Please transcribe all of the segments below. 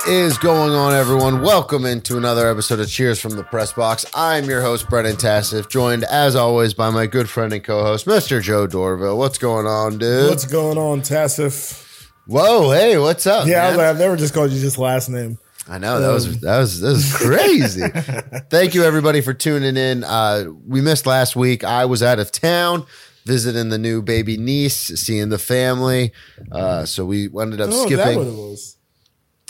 What is going on, everyone? Welcome into another episode of Cheers from the Press Box. I'm your host, Brennan Tassif, joined as always by my good friend and co-host, Mr. Joe Dorville. What's going on, dude? What's going on, Tassif? Whoa, hey, what's up? Yeah, I, was man? like, I've never just called you just last name. I know that was that was that was crazy. Thank you everybody for tuning in. Uh, we missed last week. I was out of town visiting the new baby niece, seeing the family. Uh, so we ended up Oh, skipping.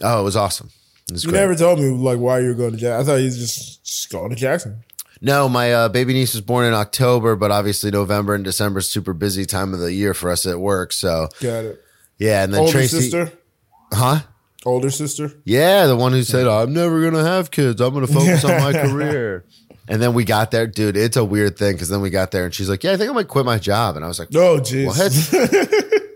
Oh, it was awesome. It was You great. never told me like why you were going to Jackson. I thought you was just, just going to Jackson. No, my uh, baby niece was born in October, but obviously November and December is super busy time of the year for us at work. So Got it. yeah, and then Older Tracy, sister. huh? Older sister. Yeah, the one who said I'm never gonna have kids. I'm gonna focus on my career. And then we got there, dude. It's a weird thing because then we got there and she's like, "Yeah, I think I might quit my job." And I was like, Oh, jeez. What?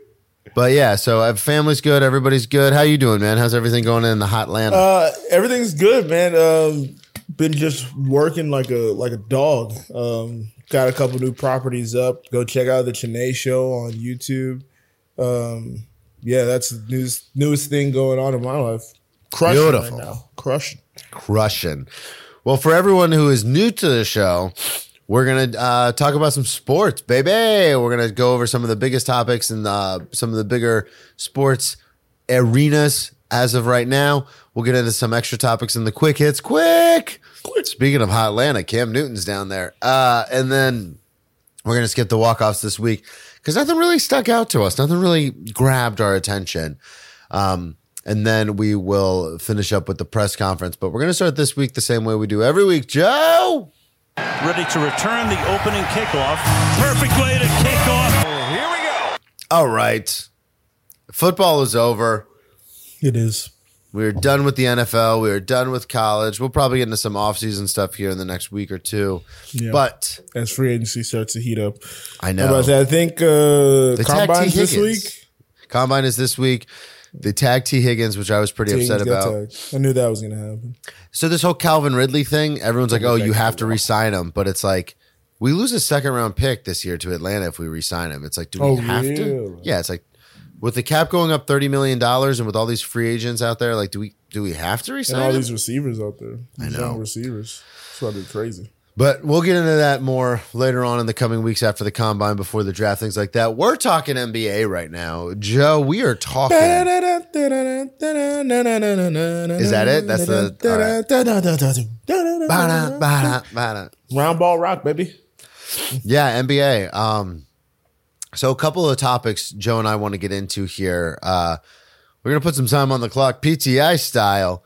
But yeah, so uh, family's good, everybody's good. How you doing, man? How's everything going in the hot land? Uh, everything's good, man. Um, been just working like a like a dog. Um, got a couple new properties up. Go check out the Chennai Show on YouTube. Um, yeah, that's the newest newest thing going on in my life. Crushing Beautiful. right now. Crushing. Crushing. Well, for everyone who is new to the show, we're gonna uh, talk about some sports, baby. We're gonna go over some of the biggest topics and uh, some of the bigger sports arenas as of right now. We'll get into some extra topics in the quick hits. Quick. Speaking of hot Atlanta, Cam Newton's down there, uh, and then we're gonna skip the walk offs this week because nothing really stuck out to us. Nothing really grabbed our attention. Um, and then we will finish up with the press conference. But we're going to start this week the same way we do every week. Joe, Ready to return the opening kickoff. Perfect way to kick off. Here we go. All right. Football is over. It is. We're done with the NFL. We are done with college. We'll probably get into some offseason stuff here in the next week or two. Yeah. But as free agency starts to heat up. I know about that? I think uh, The tag this week. Combine is this week. The tag Tee Higgins, which I was pretty Higgins upset got about. tagged. I knew that was going to happen. So this whole Calvin Ridley thing, everyone's like, "Oh, you have to re-sign him," but it's like we lose a second round pick this year to Atlanta if we re-sign him. It's like, do we Oh, have to? really? Yeah, it's like with the cap going up thirty million dollars and with all these free agents out there, like, do we do we have to And re-sign all him? these receivers out there. These know. young receivers. It's going to be crazy. But we'll get into that more later on in the coming weeks after the combine, before the draft, things like that. We're talking NBA right now, Joe. We are talking. Is that it? That's the- round ball rock, baby. Yeah, NBA. Um, so a couple of topics Joe and I want to get into here. Uh, we're gonna put some time on the clock, PTI style.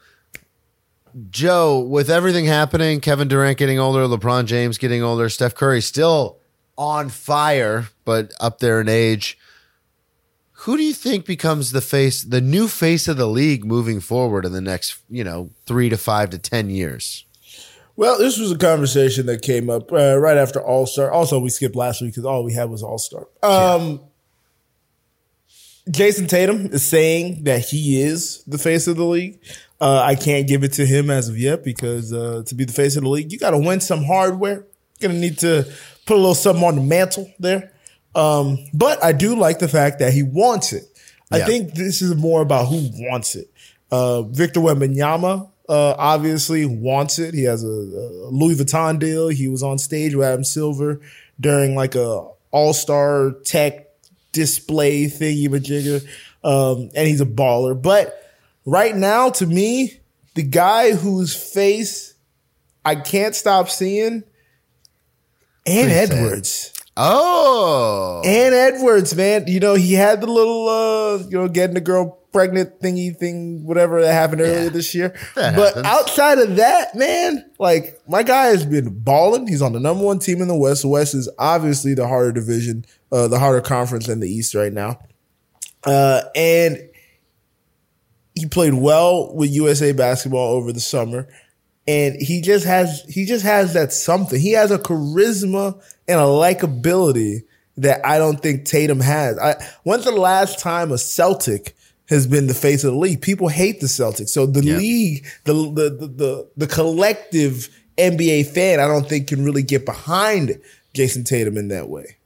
Joe, with everything happening, Kevin Durant getting older, LeBron James getting older, Steph Curry still on fire, but up there in age. Who do you think becomes the face, the new face of the league moving forward in the next, you know, three to five to ten years? Well, this was a conversation that came up uh, right after All Star. Also, we skipped last week because all we had was All Star. Um, Jayson Tatum is saying that he is the face of the league. Uh, I can't give it to him as of yet because uh, to be the face of the league, you got to win some hardware. To need to put a little something on the mantle there. Um, but I do like the fact that he wants it. I think this is more about who wants it. Uh, Victor Wembanyama uh, obviously wants it. He has a, a Louis Vuitton deal. He was on stage with Adam Silver during like a All Star Tech display thingy majigger, um, and he's a baller. But right now, to me, the guy whose face I can't stop seeing, and Please say it. Edwards. Oh, Ant Edwards, man, you know, he had the little, uh, you know, getting the girl pregnant thingy thing, whatever that happened earlier Yeah. this year. But happens. outside of that, man, like my guy has been balling. He's on the number one team in the West. The West is obviously the harder division, uh, the harder conference than the East right now. Uh, and he played well with USA basketball over the summer. And he just has he just has that something. He has a charisma and a likability that I don't think Tatum has. I when's the last time a Celtic has been the face of the league? People hate the Celtics. So the league, the, the the the the collective NBA fan, I don't think can really get behind Jayson Tatum in that way.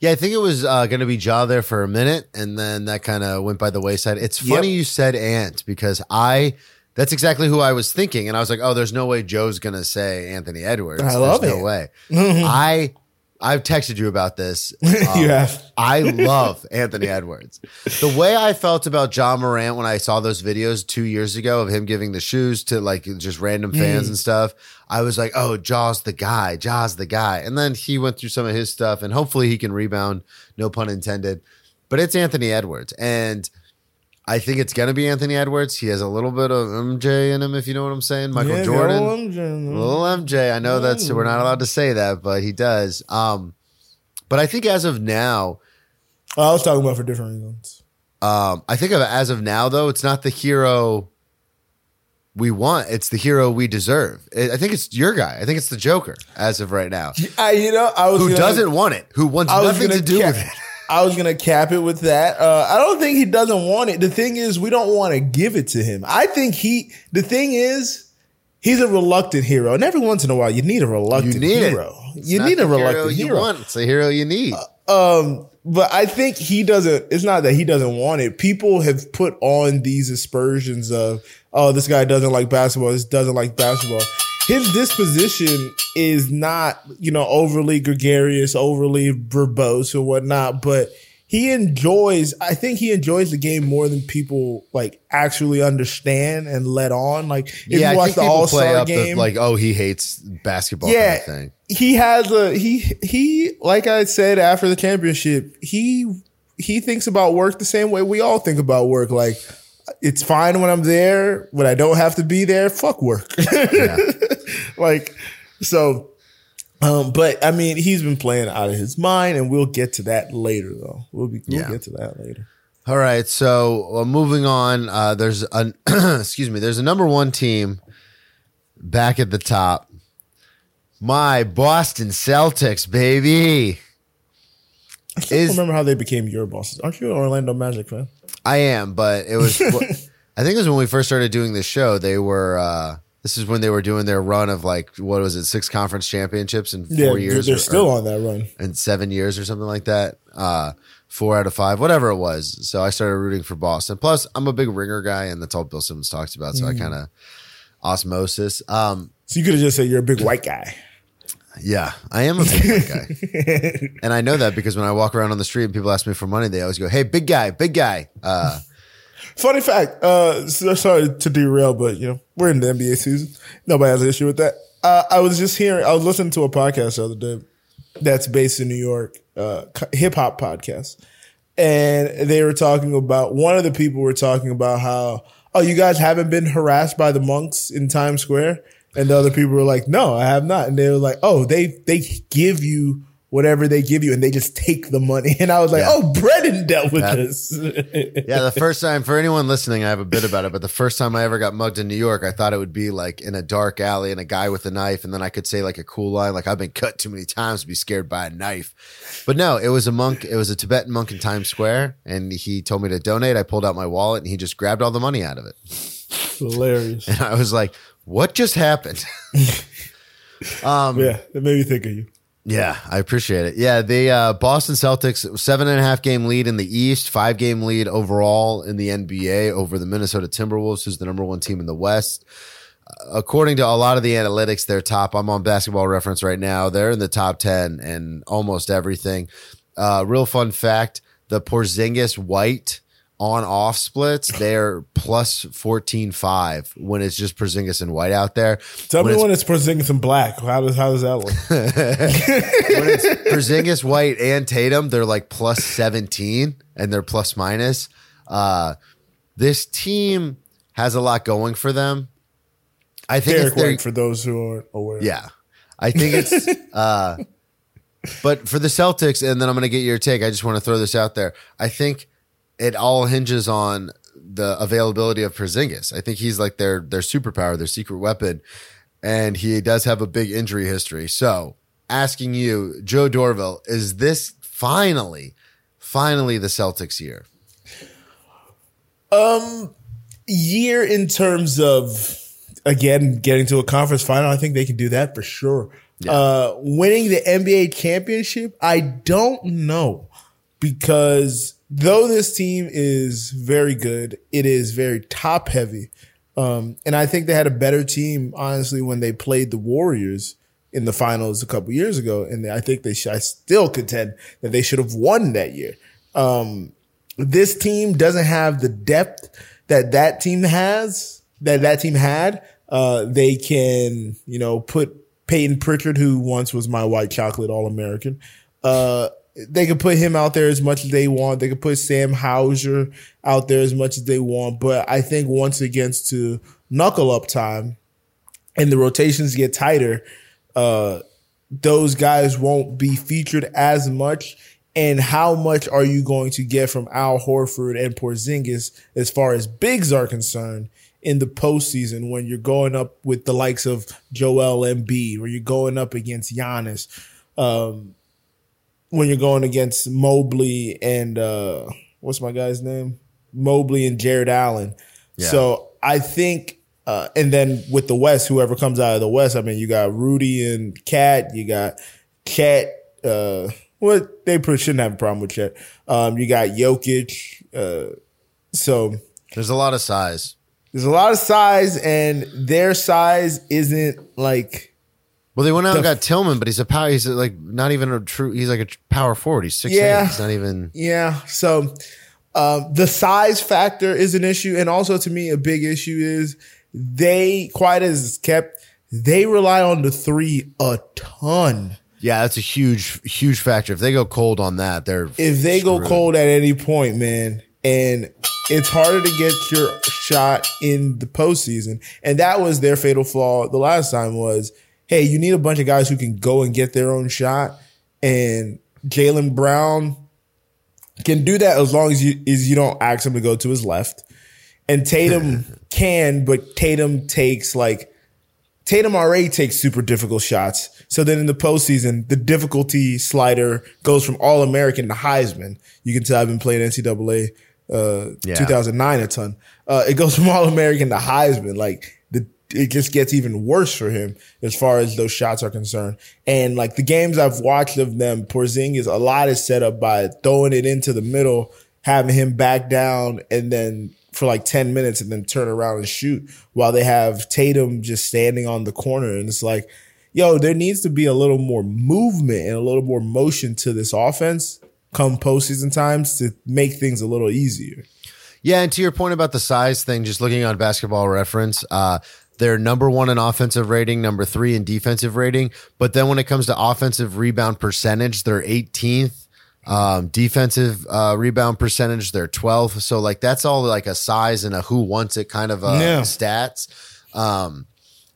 Yeah, I think it was uh, going to be Ja there for a minute, and then that kind of went by the wayside. It's funny Yep. you said Ant because I. That's exactly who I was thinking, and I was like, "Oh, there's no way Joe's going to say Anthony Edwards. I love there's it. No way." I I've texted you about this. Um, You have. I love Anthony Edwards. The way I felt about Ja Morant when I saw those videos two years ago of him giving the shoes to like just random fans and stuff, I was like, oh, Ja's the guy. Ja's the guy. And then he went through some of his stuff and hopefully he can rebound, no pun intended. But it's Anthony Edwards. And I think it's going to be Anthony Edwards. He has a little bit of MJ in him, if you know what I'm saying. Michael Yeah, Jordan. on, Jordan. Little MJ. I know that's we're not allowed to say that, but he does. Um, but I think as of now, I was talking about for different reasons. um, I think of as of now though, it's not the hero we want. It's the hero we deserve. I think it's your guy. I think it's the Joker as of right now, I, you know, I was who gonna- doesn't want it, who wants nothing gonna do cap, with it. I was gonna cap it with that. Uh, I don't think he doesn't want it. The thing is, we don't want to give it to him. I think he. The thing is, he's a reluctant hero, and every once in a while, you need a reluctant You need hero. You need a the hero reluctant you hero. want. It's a hero you need. Um, but I think he doesn't. It's not that he doesn't want it. People have put on these aspersions of, oh, this guy doesn't like basketball. This doesn't like basketball. His disposition is not, you know, overly gregarious, overly verbose or whatnot. But he enjoys. I think he enjoys the game more than people like actually understand and let on. Like if yeah, you watch the All Star game, the like, oh, he hates basketball yeah, kind of thing. he has a he he like I said after the championship, he he thinks about work the same way we all think about work. Like it's fine when I'm there, when I don't have to be there. Fuck work. Yeah. like so. Um, but I mean, he's been playing out of his mind, and we'll get to that later. Though we'll be we'll Yeah. get to that later. All right, so uh, moving on. Uh, there's an excuse me. There's a number one team back at the top. My Boston Celtics, baby. I can't Is- remember how they became your bosses. Aren't you an Orlando Magic fan? I am, but it was. I think it was when we first started doing this show. They were. uh This is when they were doing their run of like what was it, six conference championships in four Yeah, years. they're or- still or- on that run. in seven years or something like that. Uh, four out of five, whatever it was. So I started rooting for Boston. Plus, I'm a big ringer guy, and that's all Bill Simmons talks about. So I kind of osmosis. Um, So you could have just said you're a big white guy. Yeah, I am a big guy, and I know that because when I walk around on the street and people ask me for money, they always go, "Hey, big guy, big guy." Uh, Funny fact. Uh, so, sorry to derail, but you know we're in the NBA season. Nobody has an issue with that. Uh, I was just hearing. I was listening to a podcast the other day that's based in New York, uh, hip hop podcast, and they were talking about one of the people were talking about how oh you guys haven't been harassed by the monks in Times Square, and the other people were like no I have not, and they were like oh they they give you. Whatever they give you, and they just take the money. And I was like, Yeah. "Oh, Brennan dealt with Yeah. this." yeah, the first time for anyone listening, I have a bit about it, but the first time I ever got mugged in New York, I thought it would be like in a dark alley and a guy with a knife, and then I could say like a cool line, like I've been cut too many times to be scared by a knife. But no, it was a monk. It was a Tibetan monk in Times Square, and he told me to donate. I pulled out my wallet, and he just grabbed all the money out of it. Hilarious. And I was like, "What just happened?" um, Yeah, that made me think of you. Yeah, I appreciate it. Yeah, the uh, Boston Celtics seven and a half game lead in the East, five game lead overall in the NBA over the Minnesota Timberwolves, who's the number one team in the West. Uh, according to a lot of the analytics, they're top. I'm on Basketball Reference right now. They're in the top ten and almost everything. Uh, real fun fact: the Porzingis White on off splits, they're plus 14-5 when it's just Porzingis and White out there. Tell When me it's when it's Porzingis and Black. How does how does that look? when it's Porzingis, White, and Tatum, they're like plus 17 and they're plus minus. Uh, this team has a lot going for them. I think Derrick it's their, White for those who aren't aware. yeah. I think it's uh but for the Celtics, and then I'm gonna get your take. I just want to throw this out there. I think it all hinges on the availability of Porzingis. I think he's like their their superpower, their secret weapon, and he does have a big injury history. So, asking you, Joe Dorville, is this finally, finally the Celtics year? Um, year in terms of again, getting to a conference final, I think they can do that for sure. Uh, winning the NBA championship, I don't know because though this team is very good, it is very top heavy. Um, and I think they had a better team, honestly, when they played the Warriors in the finals a couple years ago. And I think they I still contend that they should have won that year. Um, this team doesn't have the depth that that team has, that that team had. Uh, they can, you know, put Payton Pritchard, who once was my white chocolate All American, uh, they could put him out there as much as they want. They could put Sam Hauser out there as much as they want. But I think once gets to knuckle up time and the rotations get tighter, uh, those guys won't be featured as much. And how much are you going to get from Al Horford and Porzingis as far as bigs are concerned in the postseason when you're going up with the likes of Joel Embiid, or you're going up against Giannis, um, when you're going against Mobley and uh, what's my guy's name? Mobley and Jarrett Allen. So I think, uh, and then with the West, whoever comes out of the West, I mean, you got Rudy and Cat, you got Cat. Uh, well, they shouldn't have a problem with Chet. Um, you got Jokic. Uh, so There's a lot of size. there's a lot of size, and their size isn't like Well, they went out and got Tillman, but he's a power. He's like not even a true. He's like a power forward. He's six. Yeah. He's not even. Yeah. So um, the size factor is an issue. And also to me, a big issue is they, quite as kept, they rely on the three a ton. Yeah, that's a huge, huge factor. If they go cold on that, they're If they go cold at any point, man, and it's harder to get your shot in the postseason. And that was their fatal flaw the last time was, hey, you need a bunch of guys who can go and get their own shot. And Jaylen Brown can do that as long as you as you don't ask him to go to his left. And Tatum can, but Tatum takes like Tatum already takes super difficult shots. So then in the postseason, the difficulty slider goes from All American to Heisman. You can tell I've been playing NCAA uh, Yeah. 2009 a ton. Uh, it goes from All American to Heisman. Like it just gets even worse for him as far as those shots are concerned. And like the games I've watched of them, Porzingis, a lot is set up by throwing it into the middle, having him back down, and then for like 10 minutes and then turn around and shoot while they have Tatum just standing on the corner. And it's like, yo, there needs to be a little more movement and a little more motion to this offense come postseason times to make things a little easier. Yeah, and to your point about the size thing, just looking on basketball reference, uh, they're number one in offensive rating, number three in defensive rating. But then when it comes to offensive rebound percentage, they're 18th. Um, defensive uh, rebound percentage, they're 12th. So like that's all like a size and a who wants it kind of uh, Yeah. stats. Um,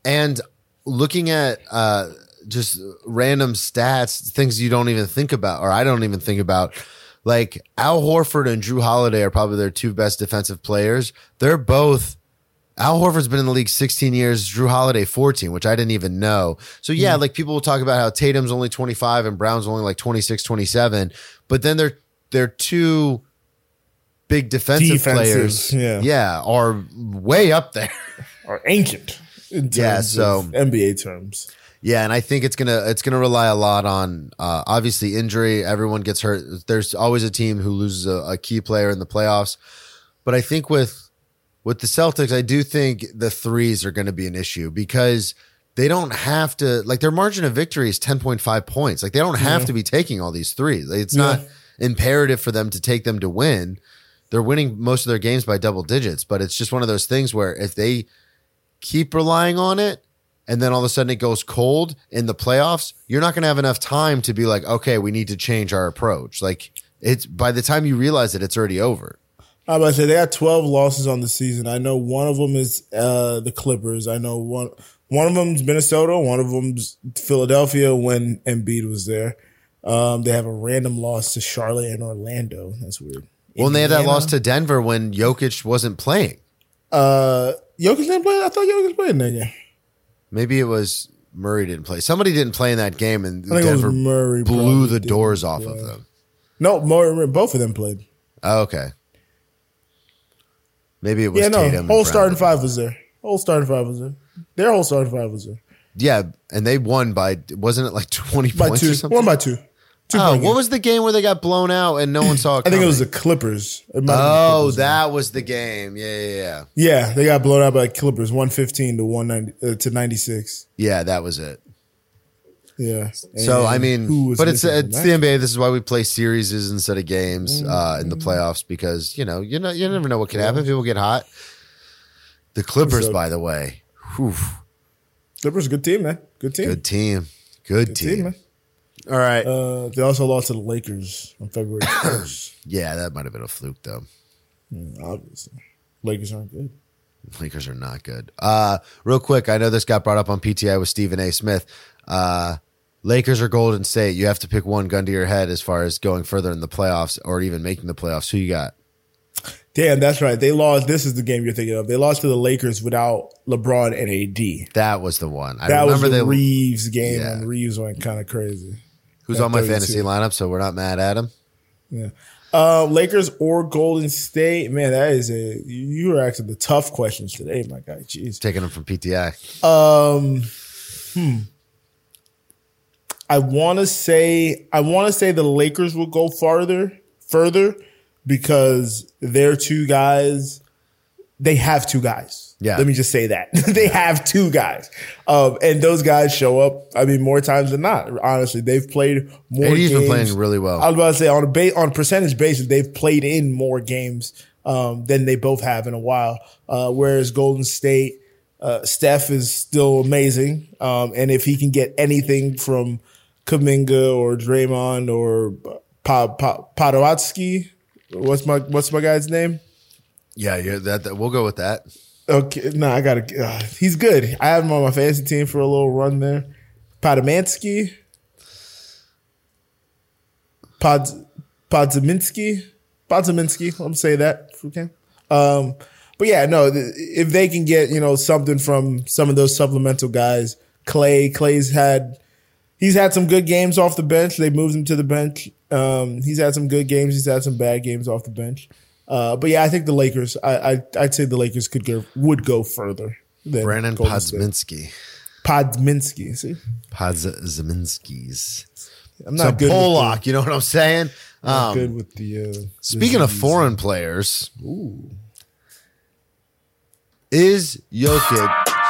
and looking at uh, just random stats, things you don't even think about, or I don't even think about. Like Al Horford and Jrue Holiday are probably their two best defensive players. They're both. Al Horford's been in the league 16 years, Jrue Holiday 14, which I didn't even know. So yeah, like people will talk about how Tatum's only 25 and Brown's only like 26, 27, but then they're they're two big defensive, Defensive, players. yeah. Yeah, are way up there. Are ancient in terms Yeah, so- NBA terms. Yeah, and I think it's gonna it's gonna rely a lot on uh, obviously injury. Everyone gets hurt. There's always a team who loses a, a key player in the playoffs, but I think with with the Celtics, I do think the threes are going to be an issue because they don't have to like their margin of victory is ten point five points. Like they don't have to be taking all these threes. Like, it's not imperative for them to take them to win. They're winning most of their games by double digits, but it's just one of those things where if they keep relying on it and then all of a sudden it goes cold in the playoffs, you're not going to have enough time to be like, okay, we need to change our approach. Like it's by the time you realize it, it's already over. I was about to say they got twelve losses on the season. I know one of them is uh, the Clippers. I know one one of them's Minnesota. One of them's Philadelphia when Embiid was there. Um, they have a random loss to Charlotte and Orlando. That's weird. Well, and they had that loss to Denver when Jokic wasn't playing. Uh, Jokic didn't play. I thought Jokic played in that game. Maybe it was Murray didn't play. Somebody didn't play in that game, and I it was Denver Murray blew the doors off of them. No, Murray, both of them played. Oh, okay. Maybe it was Yeah, no, Tatum. whole starting five was there. Whole starting five was there. Their whole starting five was there. Yeah, and they won by wasn't it like twenty By points two. or something? One by two. Two Oh, what game. was the game where they got blown out and no one saw it? I think it was the? Clippers. It might have been the Oh, Clippers. that was the game. Yeah, yeah, yeah. Yeah, they got blown out by Clippers, one fifteen to one ninety uh, to ninety six. Yeah, that was it. Yeah. So I mean, but it's missing from it's that? the NBA. This is why we play series instead of games uh, Mm-hmm. in the playoffs because you know you know you never know what can happen. People get hot. The Clippers, by the way, whew, Clippers, good team, man. Good team. good team, good, Good team. team, man. All right, Uh, they also lost to the Lakers on February first. yeah, that might have been a fluke though. Obviously, Lakers aren't good. Lakers are not good. Uh, real quick, I know this got brought up on PTI with Stephen A. Smith. Uh, Lakers or Golden State? You have to pick one gun to your head as far as going further in the playoffs or even making the playoffs. Who you got? Damn, that's right. They lost. This is the game you're thinking of. They lost to the Lakers without LeBron and AD. That was the one. I That was remember the they, Reaves game, Yeah. and Reaves went kind of crazy. who's on my 32. fantasy lineup, so we're not mad at him. Yeah. Uh, Lakers or Golden State? Man, that is a you were asking the tough questions today, my guy. Jeez. Taking them from PTI. Um, hmm. I want to say I want to say the Lakers will go farther, further, because their two guys, they have two guys. Yeah. let me just say that they have two guys, um, and those guys show up. I mean, more times than not. Honestly, they've played more. AD's been games. playing really well. I was about to say on a ba- on a percentage basis, they've played in more games um, than they both have in a while. Uh, whereas Golden State, uh, Steph is still amazing, um, and if he can get anything from Kuminga or Draymond or pa- pa- Padowatsky, what's my what's my guy's name? Yeah, yeah. That, that we'll go with that. Okay, no, I gotta. Uh, he's good. I have him on my fantasy team for a little run there. Podomansky, Pod Podzaminski, Podzaminski. I'm gonna say that if we can. Um, but yeah, no. If they can get you know something from some of those supplemental guys, Clay. Clay's had he's had some good games off the bench. They moved him to the bench. Um, he's had some good games. He's had some bad games off the bench. Uh, but yeah, I think the Lakers. I, I I'd say the Lakers could go would go further. Than Brandon Golden State. Podzminski. See, Podzminskis. I'm So not good. Pollock, with you know what I'm saying? Um, good with the. Uh, Speaking of foreign players, is Jokic?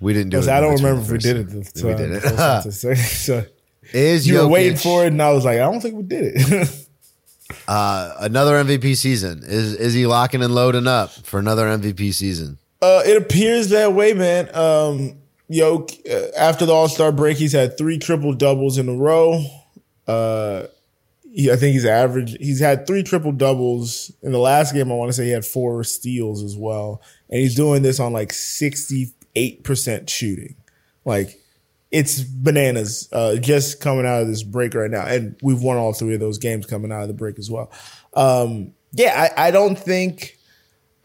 We didn't do it. I don't remember if we did it. This We did it. I was about to say. so Is you were waiting for it, and I was like, I don't think we did it. uh, another MVP season? Is is he locking and loading up for another MVP season? Uh, it appears that way, man. Um, Yoke, uh, after the All Star break, he's had three triple doubles in a row. Uh, he, I think he's average. He's had three triple doubles in the last game. I want to say he had four steals as well, and he's doing this on like sixty eight percent shooting. Like it's bananas. Uh, just coming out of this break right now, and we've won all three of those games coming out of the break as well. Um, yeah, I, I don't think.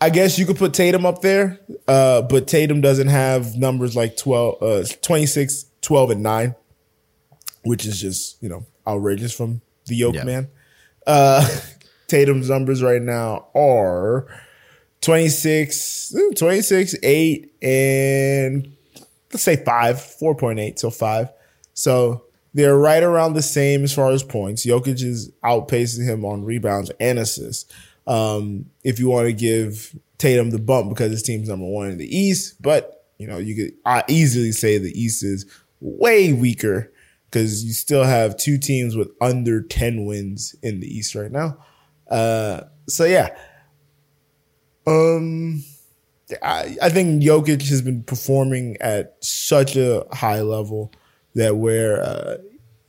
I guess you could put Tatum up there, uh, but Tatum doesn't have numbers like 12, uh, 26, 12, and 9, which is just, you know, outrageous from the yoke Yeah. man. Uh, Tatum's numbers right now are 26, eh, 26, 8, and let's say 5, 4.8, so 5. So they're right around the same as far as points. Jokic is outpacing him on rebounds and assists. Um, if you want to give Tatum the bump because his team's number one in the East, but you know you could I easily say the East is way weaker because you still have two teams with under ten wins in the East right now. Uh, so yeah, um, I, I think Jokic has been performing at such a high level that where uh,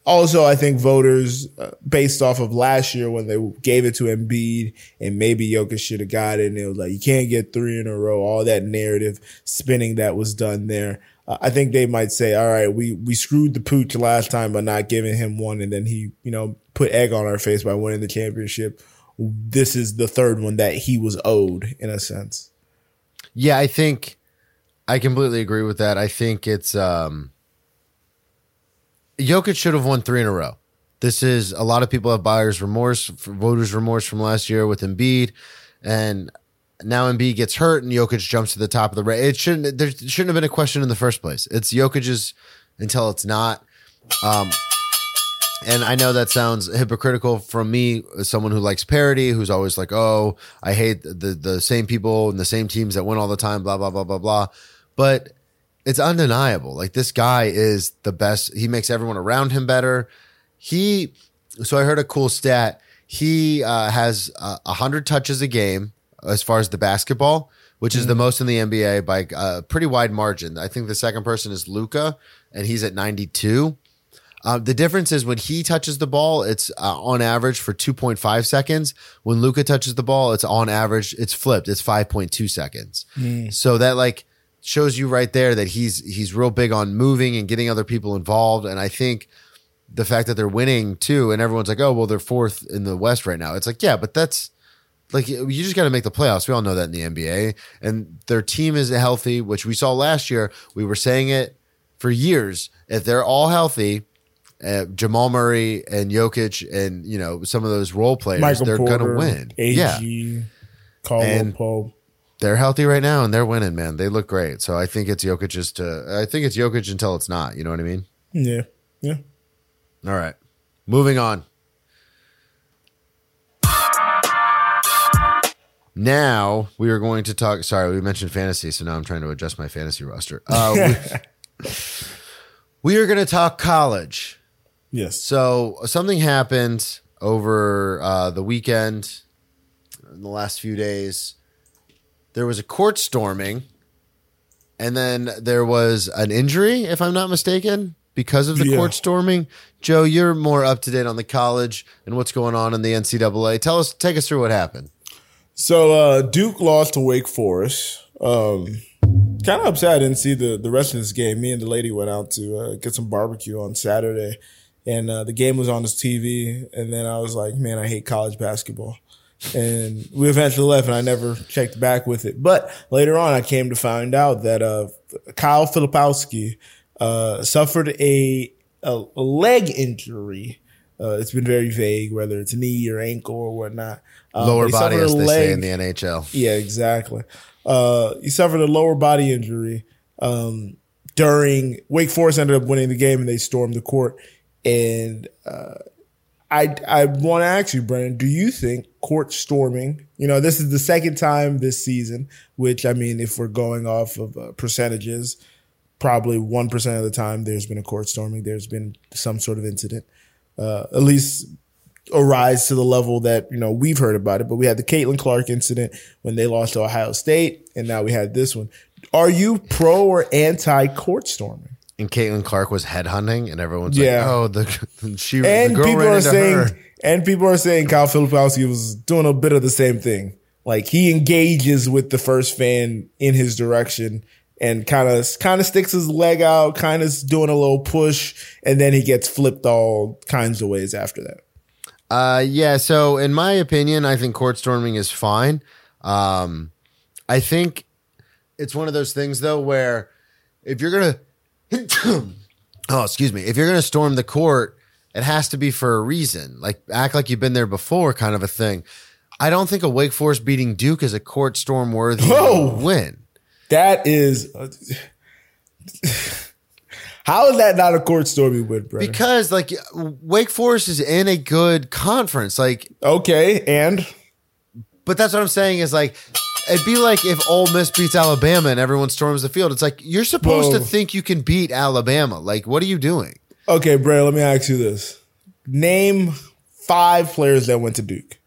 also I think voters uh, based off of last year when they gave it to Embiid and maybe Jokic should have got it and it was like you can't get three in a row all that narrative spinning that was done there. Uh, I think they might say all right we we screwed the pooch last time by not giving him one and then he you know put egg on our face by winning the championship this is the third one that he was owed in a sense Yeah, I think I completely agree with that. I think it's um Jokic should have won three in a row. This is a lot of people have buyer's remorse, voters' remorse from last year with Embiid, and now Embiid gets hurt and Jokic jumps to the top of the race. It shouldn't there shouldn't have been a question in the first place. It's Jokic's until it's not. Um, and I know that sounds hypocritical from me, as someone who likes parody, who's always like, "Oh, I hate the the same people and the same teams that win all the time." Blah blah blah blah blah. But it's undeniable. Like this guy is the best. He makes everyone around him better. He. So I heard a cool stat. He uh, has uh, a hundred touches a game as far as the basketball, which is the mm-hmm. most in the NBA by a pretty wide margin. I think the second person is Luka, and he's at ninety two. Uh, the difference is when he touches the ball, it's uh, on average for 2.5 seconds. When Luka touches the ball, it's on average, it's flipped. It's 5.2 seconds. So that like shows you right there that he's he's real big on moving and getting other people involved. And I think the fact that they're winning too, and everyone's like, oh well, they're fourth in the West right now. It's like, yeah, but that's like you just got to make the playoffs. We all know that in the NBA, and their team is healthy, which we saw last year. We were saying it for years. If they're all healthy, uh, Jamal Murray and Jokic, and you know some of those role players, Michael they're gonna win. AG, Yeah, Caldwell Pope. they're healthy right now, and they're winning. Man, they look great. So I think it's Jokic's to. I think it's Jokic until it's not. You know what I mean? Yeah, yeah. All right, moving on. Now we are going to talk. Sorry, we mentioned fantasy, so now I'm trying to adjust my fantasy roster. Uh, we, we are going to talk college. Yes. So something happened over uh, the weekend, in the last few days. There was a court storming, and then there was an injury, if I'm not mistaken, because of the Yeah. court storming. Joe, you're more up to date on the college and what's going on in the NCAA. Tell us, take us through what happened. So uh, Duke lost to Wake Forest. Um, kind of upset I didn't see the, the rest of this game. Me and the lady went out to uh, get some barbecue on Saturday, and uh, the game was on this TV. And then I was like, man, I hate college basketball. And we eventually left, and I never checked back with it. But later on, I came to find out that uh, Kyle Filipowski uh, suffered a, a, a leg injury. Uh, it's been very vague whether it's knee or ankle or whatnot. Um, Lower body, as they say in the NHL. yeah, exactly. Uh, he suffered a lower body injury um, during Wake Forest ended up winning the game and they stormed the court. And uh, I I want to ask you, Brennan, do you think court storming? You know, this is the second time this season, which I mean, if we're going off of uh, percentages, probably one percent of the time there's been a court storming. There's been some sort of incident, uh, at least arise to the level that you know we've heard about it. But we had the Caitlin Clark incident when they lost to Ohio State, and now we had this one. Are you pro or anti court storming? And Caitlin Clark was headhunting, and everyone's Yeah. like, "Oh, the she And the girl people are saying, her." and people are saying Kyle Filipowski was doing a bit of the same thing. Like he engages with the first fan in his direction and kind of kind of sticks his leg out, kind of doing a little push, and then he gets flipped all kinds of ways after that. Uh, yeah. So, in my opinion, I think court storming is fine. Um, I think it's one of those things though where if you're gonna, oh, excuse me, if you're gonna storm the court, it has to be for a reason. Like act like you've been there before, kind of a thing. I don't think a Wake Forest beating Duke is a court storm worthy Whoa. win. That is. how is that not a court storming win, bro? Because like Wake Forest is in a good conference. Like okay, and But that's what I'm saying is like it'd be like if Ole Miss beats Alabama and everyone storms the field. It's like you're supposed to think you can beat Alabama. Like, what are you doing? okay, Bray. Let me ask you this: Name five players that went to Duke.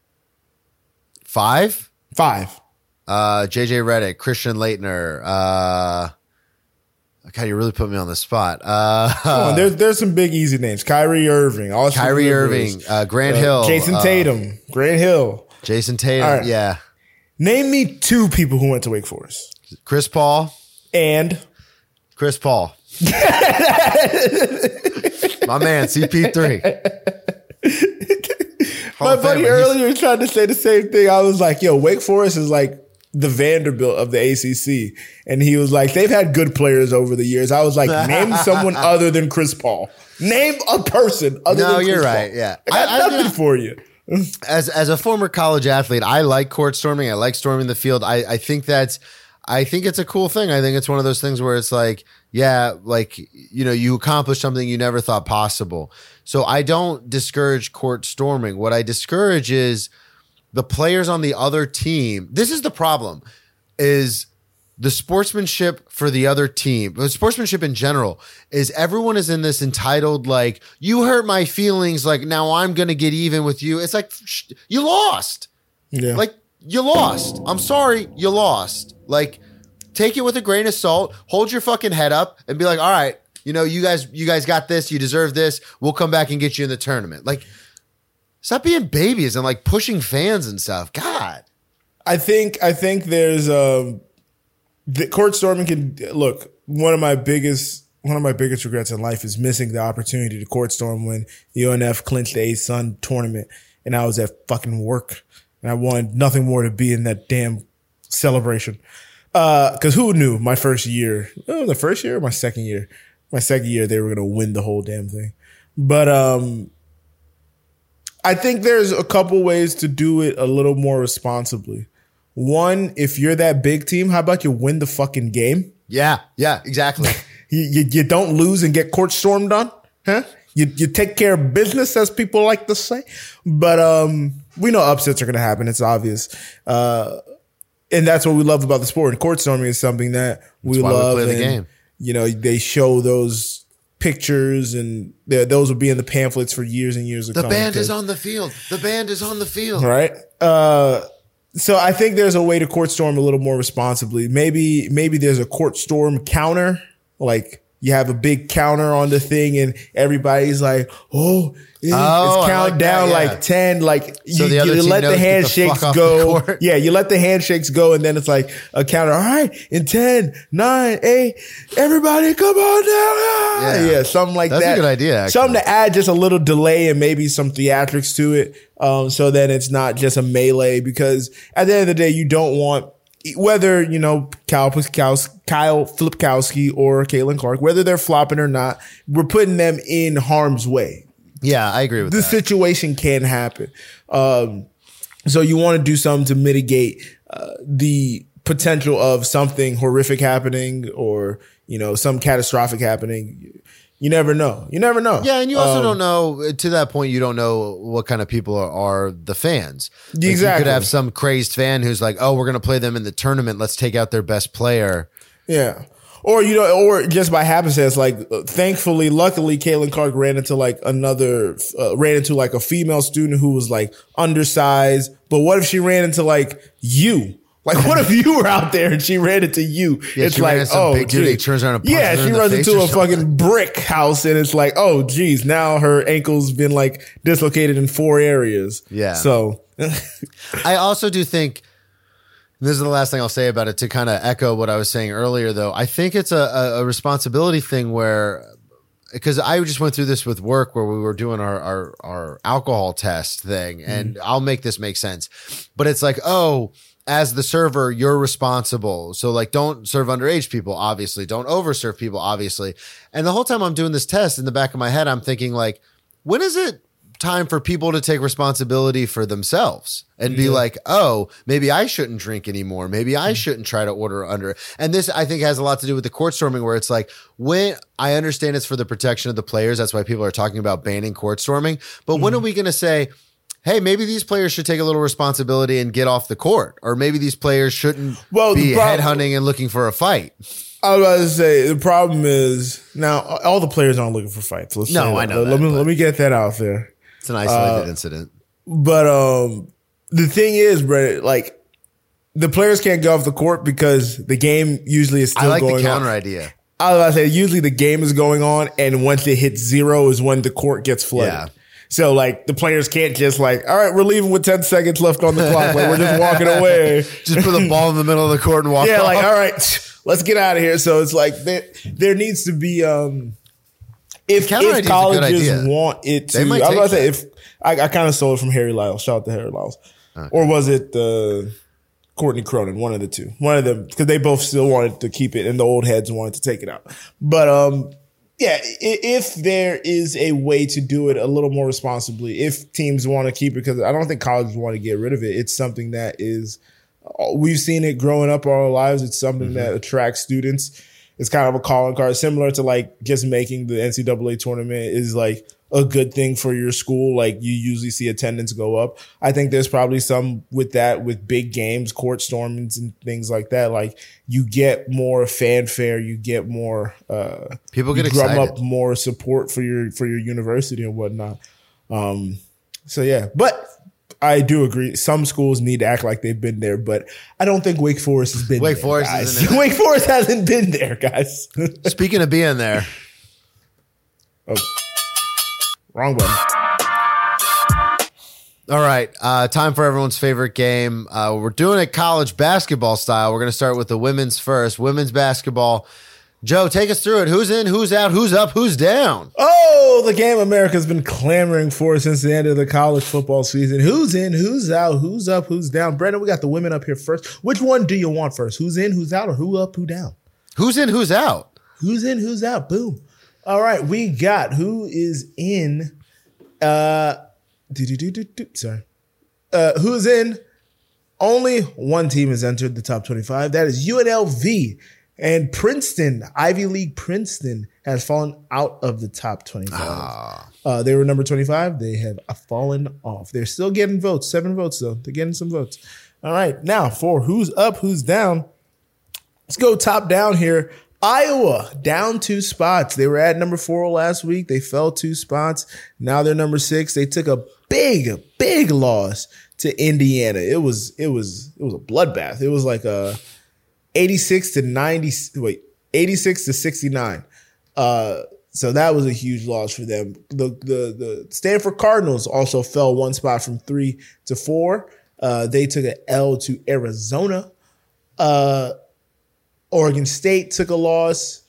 Five? Five. Uh JJ Redick, Christian Laettner, uh God, you really put me on the spot. Uh, on, there's there's some big easy names: Kyrie Irving, Austin Kyrie Rivers, Irving, uh, Grant uh, Hill, Jayson uh, Tatum, Grant Hill. Jayson Tatum, right. yeah, Name me two people who went to Wake Forest. Chris Paul, And Chris Paul, my man, CP3. Hall my buddy earlier tried to say the same thing. I was like, "Yo, Wake Forest is like the Vanderbilt of the ACC," and he was like, "They've had good players over the years." I was like, "Name someone other than Chris Paul. Name a person other No, than Chris you're Paul. right, yeah. I got I- I- nothing yeah. for you." As as a former college athlete, I like court storming. I like storming the field. I I think that's I think it's a cool thing. I think it's one of those things where it's like, yeah, like you know, you accomplish something you never thought possible. So I don't discourage court storming. What I discourage is the players on the other team. This is the problem is the sportsmanship for the other team, the sportsmanship in general is everyone is in this entitled, like, you hurt my feelings. Like now I'm going to get even with you. It's like, sh- you lost. Yeah. Like you lost. I'm sorry, you lost. Like take it with a grain of salt. Hold your fucking head up and be like, all right, you know, you guys, you guys got this. You deserve this. We'll come back and get you in the tournament. Like, stop being babies and like pushing fans and stuff. God. I think I think there's um the court storming can look one of my biggest one of my biggest regrets in life is missing the opportunity to court storm when the UNF clinched the ASUN tournament and I was at fucking work and I wanted nothing more to be in that damn celebration. Uh, cause who knew my first year, oh, the first year my second year, my second year, they were going to win the whole damn thing. But, um, I think there's a couple ways to do it a little more responsibly. One, if you're that big team, how about you win the fucking game? Yeah. Yeah. Exactly. You, you, you don't lose and get court stormed on, huh? You, you take care of business, as people like to say. But um, we know upsets are going to happen. It's obvious. Uh, and that's what we love about the sport. And court storming is something that we why we love. play the game. You know, they show those pictures and those will be in the pamphlets for years and years. to the band is on the field. The band is on the field. right? Uh, so I think there's a way to court storm a little more responsibly. Maybe maybe there's a court storm counter, like you have a big counter on the thing, and everybody's like, "Oh, it's Oh, I count like down that, yeah. like ten, like So you, you let the the handshakes the go. court. yeah, you let the handshakes go, and then it's like a counter. All right, in 10, 9, 8, everybody come on down. Yeah. Yeah, something like that. That's a good idea, actually. Something to add just a little delay and maybe some theatrics to it. Um, so then it's not just a melee because at the end of the day, you don't want whether, you know, Kyle, Puskowski, Kyle Flipkowski or Caitlin Clark, whether they're flopping or not, we're putting them in harm's way. Yeah. I agree with The that. situation can happen. Um, so you want to do something to mitigate uh, the potential of something horrific happening or, you know, some catastrophic happening. You never know. You never know. Yeah, and you also Um, don't know to that point. You don't know what kind of people are, are the fans. Like, you could have some crazed fan who's like, "Oh, we're going to play them in the tournament. Let's take out their best player." Yeah. Or you know, or just by happenstance, like thankfully, luckily, Caitlin Clark ran into like another, uh, ran into like a female student who was like undersized. But what if she ran into like you? Like, what if you were out there and she ran into you? Yeah, it's like, oh, big dude, he turns around and yeah, she in runs into a something. fucking brick house, and it's like, oh, geez, now her ankle's been like dislocated in four areas. Yeah. So, I also do think this is the last thing I'll say about it to kind of echo what I was saying earlier, though. I think it's a, a, a responsibility thing where, because I just went through this with work where we were doing our, our, our alcohol test thing, and mm. I'll make this make sense. But it's like, oh, as the server, you're responsible. So, like, don't serve underage people, obviously. Don't overserve people, obviously. And the whole time I'm doing this test in the back of my head, I'm thinking, like, when is it time for people to take responsibility for themselves and be like, oh, maybe I shouldn't drink anymore. Maybe I mm-hmm. shouldn't try to order under. And this, I think, has a lot to do with the court storming, where it's like, when I understand it's for the protection of the players, that's why people are talking about banning court storming. But when are mm-hmm. we going to say, hey, maybe these players should take a little responsibility and get off the court, or maybe these players shouldn't Well, be the prob- headhunting and looking for a fight? I was about to say the problem is now all the players aren't looking for fights. Let's No, say. I know Let, that, me let me get that out there. It's an Uh, isolated incident. But um, the thing is, Brett, like the players can't go off the court because the game usually is I still like going the counter on. idea. I was about to say usually the game is going on, and once it hits zero is when the court gets flooded. Yeah. So like the players can't just like, all right, we're leaving with ten seconds left on the clock. Like we're just walking away. Just put the ball in the middle of the court and walk yeah, off. like all right, let's get out of here. So it's like there there needs to be um if, if idea is a good colleges want it to, I was about to say if I, I kind of stole it from Harry Lyles. Shout out to Harry Lyles, or was it uh, Courtney Cronin? One of the two, one of them, because they both still wanted to keep it, and the old heads wanted to take it out. But um, yeah, if there is a way to do it a little more responsibly, if teams want to keep it, because I don't think colleges want to get rid of it. It's something that is, uh, we've seen it growing up all our lives. It's something mm-hmm. that attracts students. It's kind of a calling card, similar to like just making the NCAA tournament is like a good thing for your school. Like you usually see attendance go up. I think there's probably some with that with big games, court stormings and things like that. Like you get more fanfare, you get more uh People get drum excited. up more support for your for your university and whatnot. Um so yeah, but I do agree. Some schools need to act like they've been there, but I don't think Wake Forest has been Wake there, Forest guys. Wake Forest hasn't been there, guys. Speaking of being there, Oh. Wrong one. all right, uh, time for everyone's favorite game. Uh, we're doing it college basketball style. We're going to start with the women's first. Women's basketball. Joe, take us through it. Who's in? Who's out? Who's up? Who's down? Oh, the game America's been clamoring for since the end of the college football season. Who's in? Who's out? Who's up? Who's down? Brandon, we got the women up here first. Which one do you want first? Who's in? Who's out? Or who up? Who down? Who's in? Who's out? Who's in? Who's out? Boom. All right, we got who is in. Uh, do do do do do. Sorry. Uh, who's in? Only one team has entered the top twenty-five. That is UNLV and Princeton. Ivy League Princeton has fallen out of the top twenty-five. Uh, they were number twenty-five. They have fallen off. They're still getting votes. Seven votes though. They're getting some votes. All right, now for who's up, who's down. Let's go top down here. Iowa down two spots. They were at number four last week. They fell two spots. Now they're number six. They took a big, big loss to Indiana. It was, it was, it was a bloodbath. It was like a 86 to 90, wait, 86 to 69. Uh, so that was a huge loss for them. The the the Stanford Cardinals also fell one spot from three to four. Uh, they took an L to Arizona. Uh, Oregon State took a loss.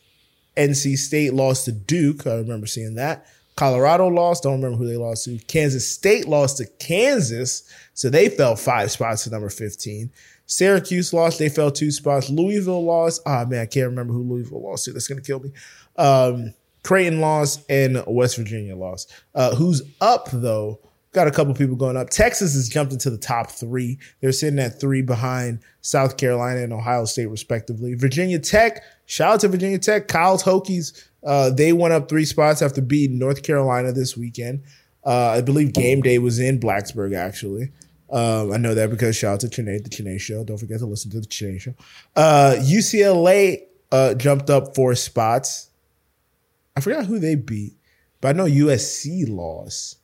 NC State lost to Duke. I remember seeing that. Colorado lost. Don't remember who they lost to. Kansas State lost to Kansas. So they fell five spots to number 15. Syracuse lost. They fell two spots. Louisville lost. Ah, man, I can't remember who Louisville lost to. That's going to kill me. Um, Creighton lost and West Virginia lost. Uh, who's up, though? Got a couple people going up. Texas has jumped into the top three. They're sitting at three behind South Carolina and Ohio State, respectively. Virginia Tech, shout out to Virginia Tech. Kyle's Hokies, uh, they went up three spots after beating North Carolina this weekend. Uh, I believe game day was in Blacksburg, actually. Um, I know that because shout out to Chene, the Chene Show. Don't forget to listen to the Chene Show. Uh, UCLA uh, jumped up four spots. I forgot who they beat, but I know USC lost.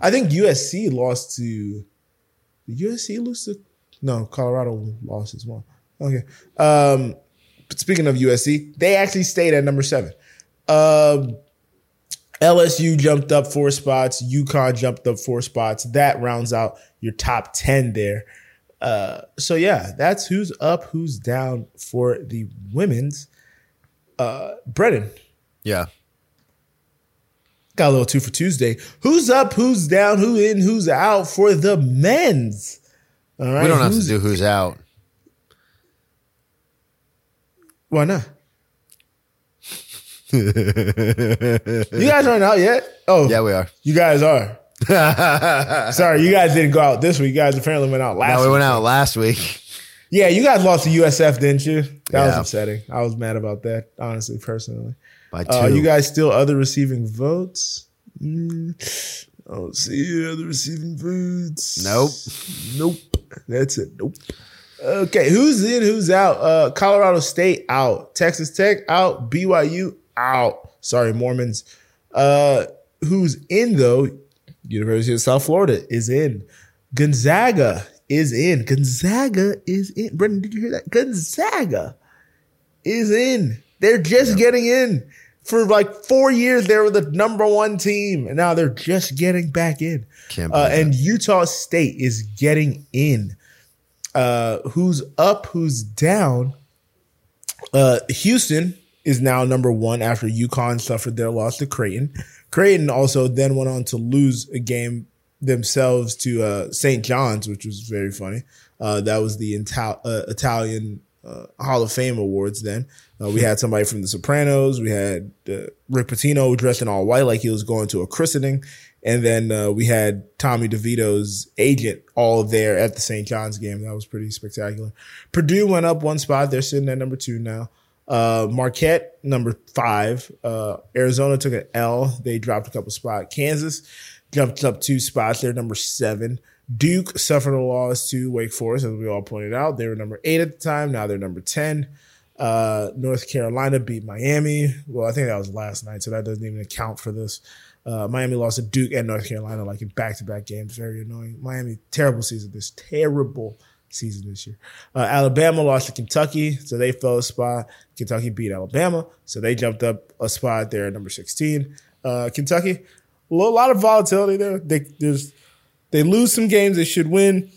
I think USC lost to. Did USC lose to? No, Colorado lost as well. Okay. Um, but speaking of USC, they actually stayed at number seven. Um, LSU jumped up four spots. UConn jumped up four spots. That rounds out your top 10 there. Uh, so yeah, that's who's up, who's down for the women's. Uh, Brennan, Yeah. got a little two for Tuesday. Who's up, who's down, who in, who's out for the men's? All right. We don't have to do who's out. Why not? You guys aren't out yet? Oh, Yeah, we are. you guys are. Sorry, you guys didn't go out this week. You guys apparently went out last Now we week. went out last week. Yeah, you guys lost to USF, didn't you? That was upsetting. I was mad about that, honestly, personally. By two. Uh, you guys still other receiving votes? Mm, I don't see other receiving votes. Nope. Nope. That's it. Nope. Okay, who's in? Who's out? Uh, Colorado State out. Texas Tech out. BYU out. Sorry, Mormons. Uh, who's in though? University of South Florida is in. Gonzaga is in. Gonzaga is in. Brendan, did you hear that? Gonzaga is in. They're just getting in. For like four years, they were the number one team, and now they're just getting back in. Uh, and Utah State is getting in. Uh, who's up? Who's down? Uh, Houston is now number one after UConn suffered their loss to Creighton. Creighton also then went on to lose a game themselves to uh, St. John's, which was very funny. Uh, that was the Ital- uh, Italian uh, Hall of Fame awards. Then uh, we had somebody from The Sopranos. We had uh, Rick Pitino dressed in all white like he was going to a christening, and then we had Tommy DeVito's agent all there at the St. John's game. That was pretty spectacular. Purdue went up one spot. They're sitting at number two now. Uh, Marquette, number five. Uh, Arizona took an L. They dropped a couple spots. Kansas jumped up two spots. They're number seven. Duke suffered a loss to Wake Forest, as we all pointed out. They were number eight at the time. Now they're number 10. Uh, North Carolina beat Miami. Well, I think that was last night, so that doesn't even account for this. Uh, Miami lost to Duke and North Carolina like in back to back games. Very annoying. Miami, terrible season this. Terrible season this year. Uh, Alabama lost to Kentucky, so they fell a spot. Kentucky beat Alabama, so they jumped up a spot there at number 16. Uh, Kentucky, a lot of volatility there. They, there's, they lose some games they should win.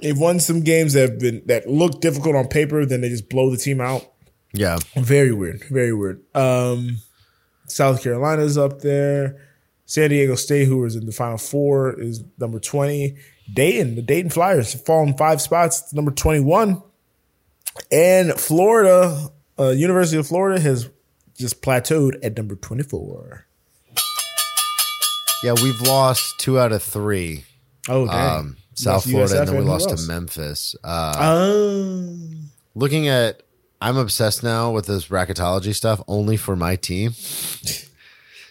They've won some games that have been that look difficult on paper, then they just blow the team out. Yeah. Very weird. Very weird. Um, South Carolina's up there. San Diego State, who was in the Final Four, is number 20. Dayton, the Dayton Flyers, fallen five spots number 21. And Florida, uh, University of Florida, has just plateaued at number 24. Yeah, we've lost two out of three. Oh, dang. Um, South Florida, and then we lost else? to Memphis. Uh, Um, looking at, I'm obsessed now with this bracketology stuff only for my team.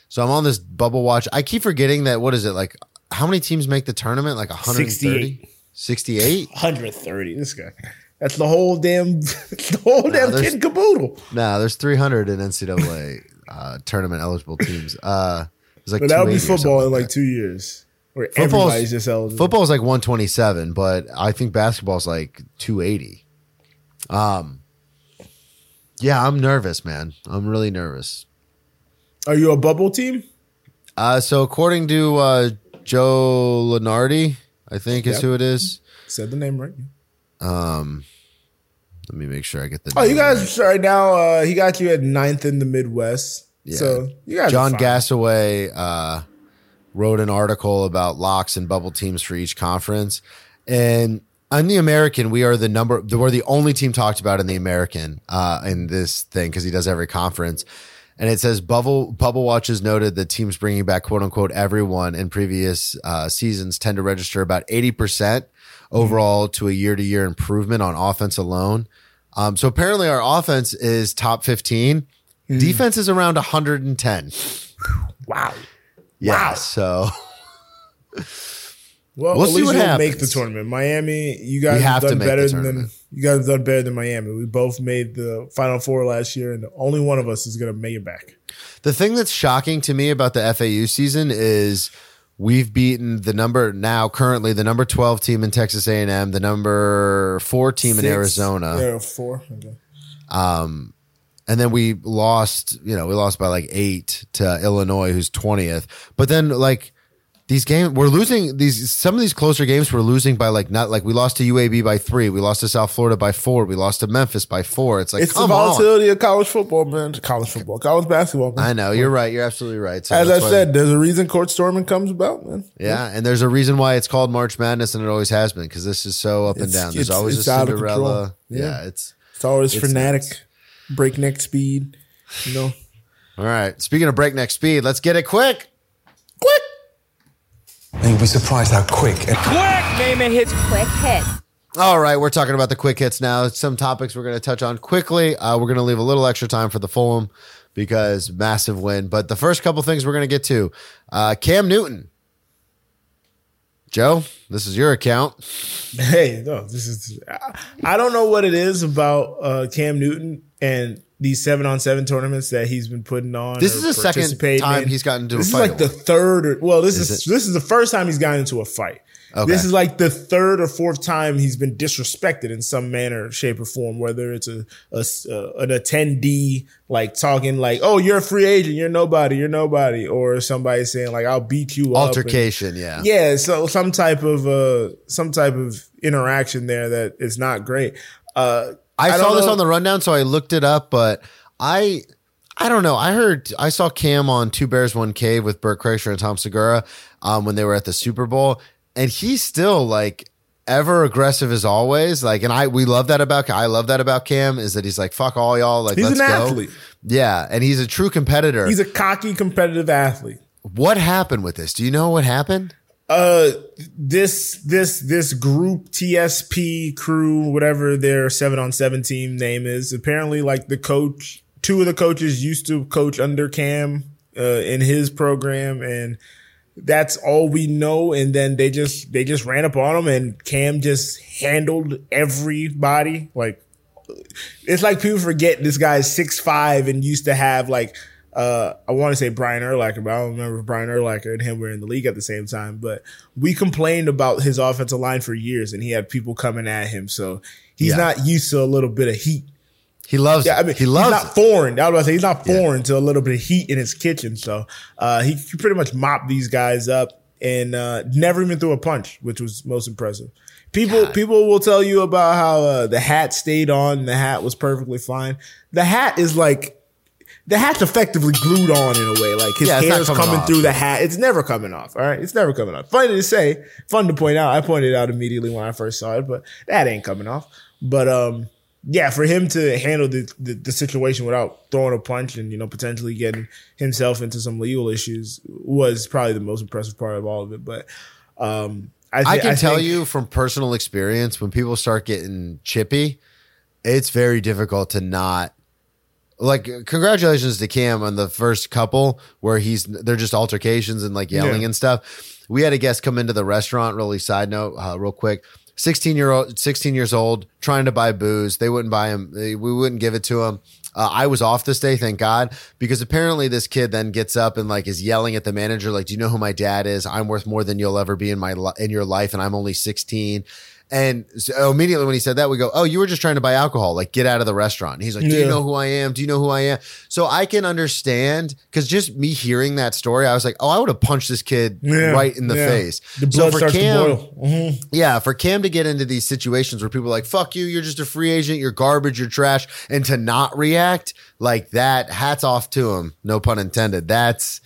So I'm on this bubble watch. I keep forgetting that, what is it, like, how many teams make the tournament? Like 130? 68? 130. This guy. That's the whole damn, the whole damn there's- kid caboodle. Nah, there's 300 in NCAA uh, tournament eligible teams. Uh, it's like But that would be football in something like two years. Where Football's- everybody's just eligible. Football is like 127, but I think basketball is like 280. Um, yeah, I'm nervous, man. I'm really nervous. Are you a bubble team? Uh, so according to uh, Joe Lunardi, I think is Yep. who it is. Said the name right. Um, Let me make sure I get the. Oh, you name guys right now. Uh, he got you at ninth in the Midwest. Yeah. So you guys. John fine. Gasaway uh, wrote an article about locks and bubble teams for each conference, and on the American, we are the number. We're the only team talked about in the American uh, in this thing because he does every conference. And it says Bubble Bubble Watches noted that teams bringing back quote unquote everyone in previous uh, seasons tend to register about eighty percent overall to a year to year improvement on offense alone. Um, so apparently our offense is top fifteen. Defense is around 110. Wow. Yeah. Wow. So Well, We'll at see least what make the tournament. Miami, you guys We have, have done the better than you guys have done better than Miami. We both made the Final Four last year, and only one of us is going to make it back. the thing that's shocking to me about the FAU season is we've beaten the number now currently the number 12 team in Texas A&M, the number 4 team in Arizona. Yeah, four. Okay. Um, and then we lost, you know, we lost by like 8 to Illinois who's 20th. But then like these games we're losing these some of these closer games we're losing by like not like we lost to UAB by 3, we lost to South Florida by 4, we lost to Memphis by 4. It's like It's the come on. volatility of college football, man. College football, college basketball. Man. I know, you're right. You're absolutely right. So As I said, there's a reason court storming comes about, man. Yeah, and there's a reason why it's called March Madness, and it always has been because this is so up and It's- down. There's always a Cinderella. Yeah. Yeah. it's It's always It's frenetic, nuts. breakneck speed. You know, all right. Speaking of breakneck speed, let's get it quick. And you'll be surprised how quick and quick Maimon hits Quick hits. All right, we're talking about the quick hits now. Some topics we're going to touch on quickly. Uh, we're going to leave a little extra time for the Fulham because massive win. But the first couple things we're going to get to uh, Cam Newton. Joe, this is your account. Hey, no, this is. I don't know what it is about uh, Cam Newton and these seven on seven tournaments that he's been putting on. This is the second time in. he's gotten into a fight. This is like the third. Or, well, this Is is, this is the first time he's gotten into a fight. Okay. This is like the third or fourth time he's been disrespected in some manner, shape, or form. Whether it's a, a uh, an attendee like talking like, "Oh, you're a free agent, you're nobody, you're nobody," or somebody saying like, "I'll beat you up." and- Altercation, yeah. yeah so some type of uh some type of interaction there that is not great uh I, don't saw this on the rundown, so I looked it up, but I I don't know. I heard I saw Cam on Two Bears One Cave with Bert Kreischer and Tom Segura um, when they were at the Super Bowl, and he's still like ever aggressive as always. Like, and I we love that about I love that about Cam is that he's like fuck all y'all. Like, He's let's an go. athlete. Yeah, and he's a true competitor. He's a cocky, competitive athlete. what happened with this? Do you know what happened? Uh, this this this group TSP crew, whatever their seven on seven team name is, apparently like the coach, two of the coaches used to coach under Cam uh, in his program, and that's all we know. And then they just they just ran up on him, and Cam just handled everybody like it's like people forget this guy's six five and used to have like uh I want to say Brian Urlacher, but I don't remember if Brian Urlacher and him were in the league at the same time. But we complained about his offensive line for years, and he had people coming at him, so he's Yeah. not used to a little bit of heat. He loves Yeah, I mean he loves he's not it. foreign. I was about to say he's not foreign to a little bit of heat in his kitchen. So uh, he, he pretty much mopped these guys up and uh, never even threw a punch, which was most impressive. People people will tell you about how uh, the hat stayed on. The hat was perfectly fine. The hat is like the hat's effectively glued on in a way. Like his Yeah, hair's coming coming through the hat. It's never coming off. All right, it's never coming off. Funny to say, fun to point out. I pointed it out immediately when I first saw it, but that ain't coming off. But um, yeah, for him to handle the, the the situation without throwing a punch and you know potentially getting himself into some legal issues was probably the most impressive part of all of it. But um, I, thi- I can tell think- you from personal experience when people start getting chippy, it's very difficult to not like congratulations to Cam on the first couple where he's they're just altercations and like yelling Yeah. and stuff. We had a guest come into the restaurant, really side note, uh, real quick. 16 year old 16 years old trying to buy booze they wouldn't buy him we wouldn't give it to him uh, i was off this day thank god because apparently this kid then gets up and like is yelling at the manager like do you know who my dad is i'm worth more than you'll ever be in my li- in your life and i'm only 16 and so immediately when he said that, we go, "Oh, you were just trying to buy alcohol. Like, get out of the restaurant." And he's like, "Do you Yeah. know who I am? Do you know who I am?" So I can understand because just me hearing that story, I was like, "Oh, I would have punched this kid Yeah, right in the yeah. face." The so blood for starts to boil. Mhm. yeah, for Cam to get into these situations where people are like, fuck you, you're just a free agent, you're garbage, you're trash, and to not react like that, hats off to him. No pun intended. That's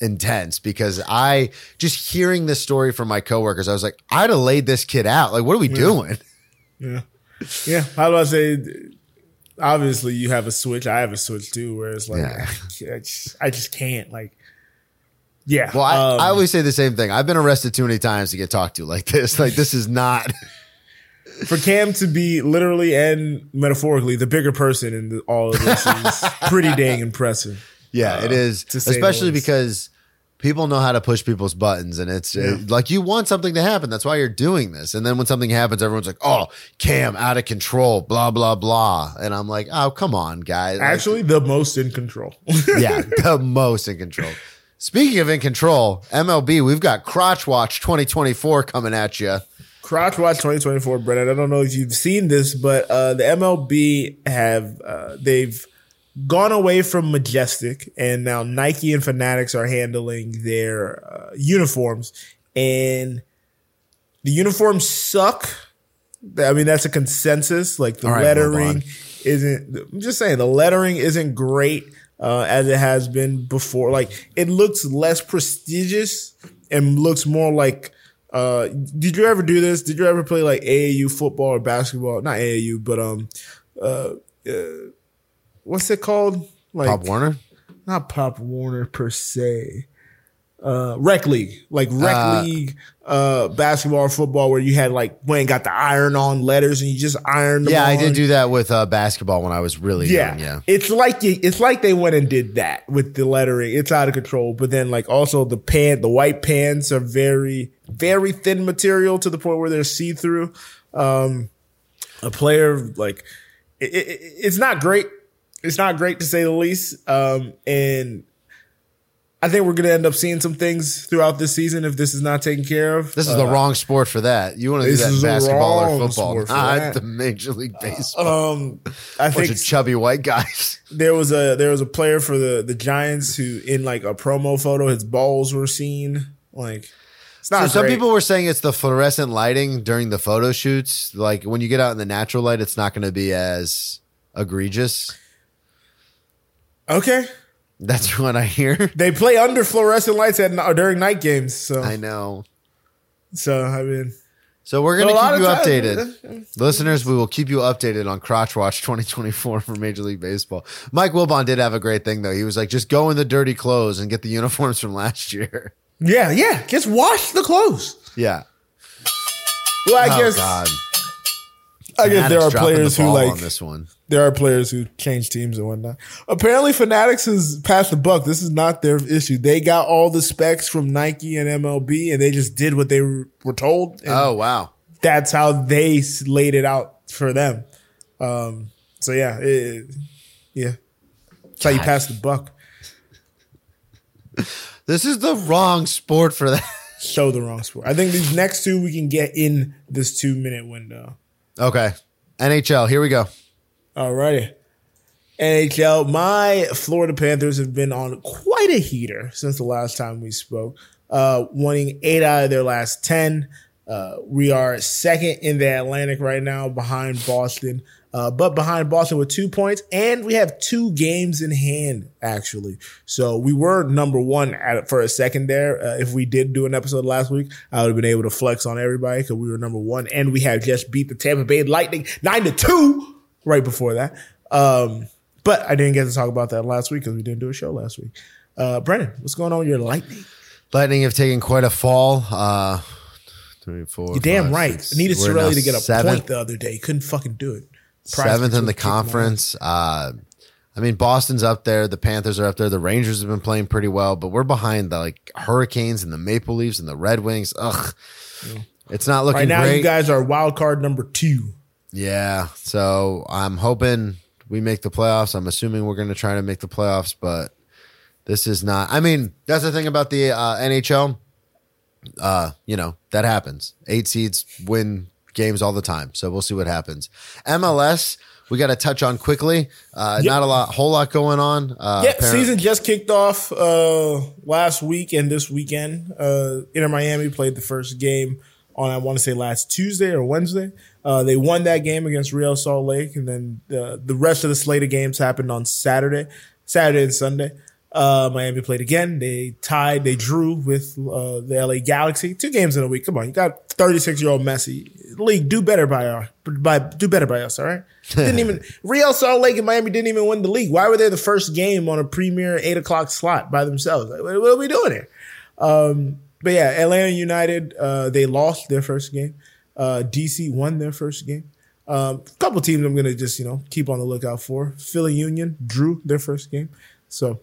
intense because I just hearing this story from my coworkers, I was like, I'd have laid this kid out. Like, what are we doing? Yeah. Yeah. How do I say? Obviously, you have a switch. I have a switch too, where it's like, Yeah. I, just, I just can't. Like, yeah. Well, I, um, I always say the same thing. I've been arrested too many times to get talked to like this. Like, this is not. for Cam to be literally and metaphorically the bigger person in the, all of this is pretty dang impressive. Yeah, it is. to say the Especially because people know how to push people's buttons and it's uh, like you want something to happen. That's why you're doing this. And then when something happens, everyone's like, oh, Cam out of control, blah, blah, blah. And I'm like, oh, come on, guys. Like, Actually, the most in control. yeah, the most in control. Speaking of in control, MLB, we've got Crotch Watch 2024 coming at you. Crotch Watch 2024, Brennan. I don't know if you've seen this, but uh, the MLB have uh, they've gone away from Majestic, and now Nike and Fanatics are handling their uh, uniforms, and the uniforms suck. I mean, that's a consensus. Like the right, lettering isn't. I'm just saying the lettering isn't great uh, as it has been before. Like it looks less prestigious and looks more like. Uh, did you ever do this? Did you ever play like AAU football or basketball? Not AAU, but um, uh, uh what's it called? Like Pop Warner? not Pop Warner per se. Uh, rec league, like rec Uh, league, uh, basketball or football, where you had like went and got the iron on letters and you just ironed them. Yeah, I did do that with uh, basketball when I was really Yeah. young. Yeah. It's like you, it's like they went and did that with the lettering. It's out of control. But then like also the pan, the white pants are very, very thin material to the point where they're see through. Um, a player like it, it, it's not great. It's not great to say the least. Um, and I think we're going to end up seeing some things throughout this season if this is not taken care of. This is the Uh, wrong sport for that. You want to do that in basketball or football, not the Major League Baseball. Um, I Bunch think of chubby white guys. there was a there was a player for the the Giants who in like a promo photo his balls were seen like it's not So some people were saying it's the fluorescent lighting during the photo shoots. Like when you get out in the natural light, it's not going to be as egregious. Okay That's what I hear. they play under fluorescent lights at during night games so I know. so I mean So we're gonna But a lot keep you updated, listeners. We will keep you updated on Crotch Watch 2024 for Major League Baseball. Mike Wilbon did have a great thing though. He was like, just go in the dirty clothes and get the uniforms from last year. Yeah, yeah. Just wash the clothes. Yeah. Well, I oh guess God. I guess there are players the who like on this one. There are players who change teams and whatnot. Apparently, Fanatics has passed the buck. This is not their issue. They got all the specs from Nike and MLB, and they just did what they were told. Oh wow. that's how they laid it out for them. Um, so yeah, it, yeah, that's how you pass the buck. This is the wrong sport for that. Show the wrong sport. I think these next two we can get in this two minute window. Okay. NHL, here we go. Alrighty. NHL, my Florida Panthers have been on quite a heater since the last time we spoke, uh, winning eight out of their last 10. Uh, we are second in the Atlantic right now behind Boston, uh, but behind Boston with two points, and we have two games in hand, actually. So we were number one at for a second there. Uh, if we did do an episode last week, I would have been able to flex on everybody because we were number one, and we had just beat the Tampa Bay Lightning 9 to 2 right before that. Um, but I didn't get to talk about that last week because we didn't do a show last week. Uh, Brennan, what's going on with your Lightning? Lightning have taken quite a fall. Uh, three, four. You're damn five, right. six. Needed Cirelli to get a seventh, point the other day. Couldn't fucking do it. Prize seventh in the would've kicked him out. conference. Uh, I mean, Boston's up there. The Panthers are up there. The Rangers have been playing pretty well, but we're behind the like Hurricanes and the Maple Leafs and the Red Wings. Ugh, it's not looking Right now, great. you guys are wild card number two. Yeah, so I'm hoping we make the playoffs. I'm assuming we're going to try to make the playoffs, but this is not. I mean, that's the thing about the uh, NHL. Uh, you know that happens. Eight seeds win games all the time, so we'll see what happens. MLS, we got to touch on quickly. Uh, Not a lot, whole lot going on. Uh, Yeah, season just kicked off uh, last week and this weekend. Uh, Inter Miami played the first game on I want to say last Tuesday or Wednesday. Uh, they won that game against Real Salt Lake, and then the the rest of the slate of games happened on Saturday, Saturday and Sunday. Uh, Miami played again. They tied. They drew with uh, the LA Galaxy. Two games in a week. Come on, you got thirty six year old Messi. League, do better by our by do better by us. All right. Didn't even Real Salt Lake and Miami didn't even win the league. Why were they the first game on a premier eight o'clock slot by themselves? Like, what, what are we doing here? Um, but yeah, Atlanta United uh, they lost their first game. Uh, DC won their first game. Um, a couple teams I'm gonna just you know keep on the lookout for. Philly Union drew their first game. So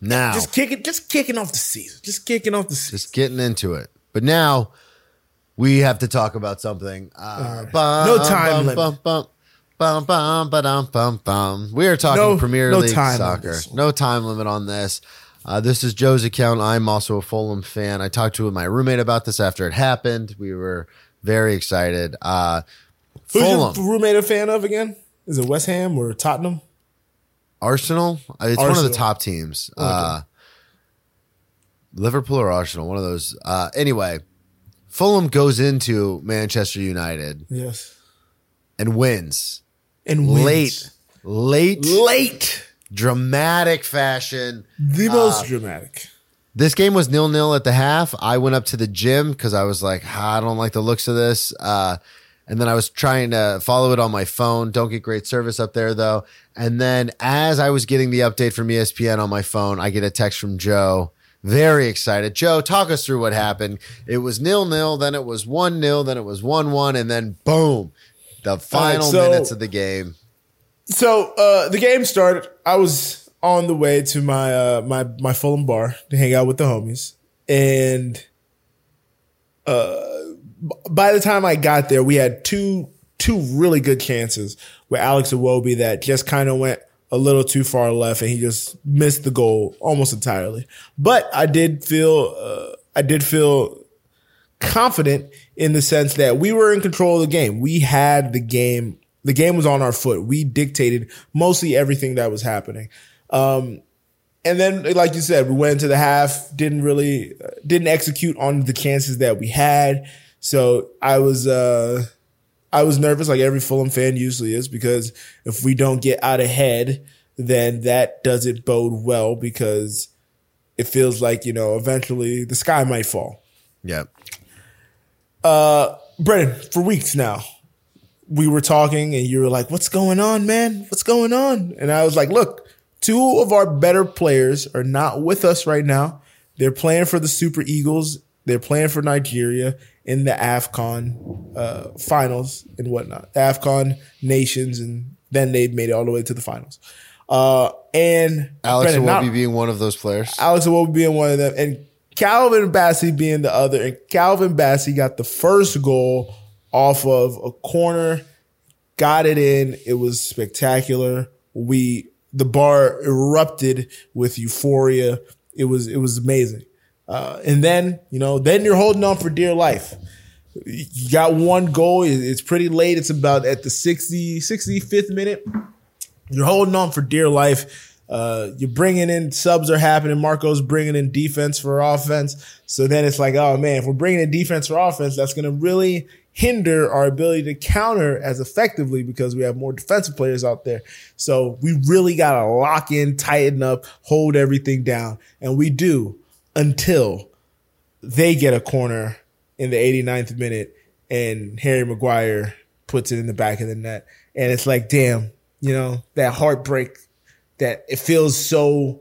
now. just kicking, just kicking off the season, just kicking off the season. just getting into it. But now we have to talk about something. Uh, bum, No time bum, limit. Bum, bum, bum, bum, ba-dum, bum, bum. We are talking No- Premier no League on soccer. No time limit on this. Uh, this is Joe's account. I'm also a Fulham fan. I talked to my roommate about this after it happened. We were very excited. Uh, Who's Fulham, your roommate a fan of again? Is it West Ham or Tottenham? Arsenal. Uh, It's one of the top teams. Uh, Liverpool or Arsenal, one of those. Uh, anyway, Fulham goes into Manchester United Yes. and wins And wins. late, late, late, dramatic fashion. the most dramatic. This game was nil nil at the half. I went up to the gym because I was like, "Ah, I don't like the looks of this. Uh, and then I was trying to follow it on my phone. Don't get great service up there though. And then as I was getting the update from ESPN on my phone, I get a text from Joe. Very excited. Joe, talk us through what happened. It was nil nil, then it was one nil, then it was one one, and then boom, the final so- minutes of the game. So uh, the game started. I was on the way to my uh, my my Fulham bar to hang out with the homies, and uh, by the time I got there, we had two two really good chances with Alex Iwobi that just kind of went a little too far left, and he just missed the goal almost entirely. But I did feel uh, I did feel confident in the sense that we were in control of the game. We had the game. The game was on our foot. We dictated mostly everything that was happening. Um, and then, like you said, we went into the half, didn't really, uh, didn't execute on the chances that we had. So I was, uh, I was nervous like every Fulham fan usually is because if we don't get out ahead, then that doesn't bode well because it feels like, you know, eventually the sky might fall. Yep. Brennan, for weeks now, we were talking and you were like, What's going on, man? What's going on? And I was like, Look, two of our better players are not with us right now. They're playing for the Super Eagles, they're playing for Nigeria in the AFCON uh, finals and whatnot, AFCON nations, and then they made it all the way to the finals. Uh, and Alex Brennan, not- Iwobi being one of those players. Alex Iwobi being one of them, and Calvin Bassey being the other. And Calvin Bassey got the first goal off of a corner, got it in. It was spectacular. We the bar erupted with euphoria. It was it was amazing. Uh, and then you know, then you're holding on for dear life. You got one goal. It's pretty late. It's about at the 60, 65th minute you're holding on for dear life. Uh, you're bringing in subs are happening. Marco's bringing in defense for offense. So then it's like, oh man, if we're bringing in defense for offense, that's going to really hinder our ability to counter as effectively because we have more defensive players out there. So we really got to lock in, tighten up, hold everything down. And we do until they get a corner in the 89th minute and Harry Maguire puts it in the back of the net. And it's like, damn, you know, that heartbreak that it feels so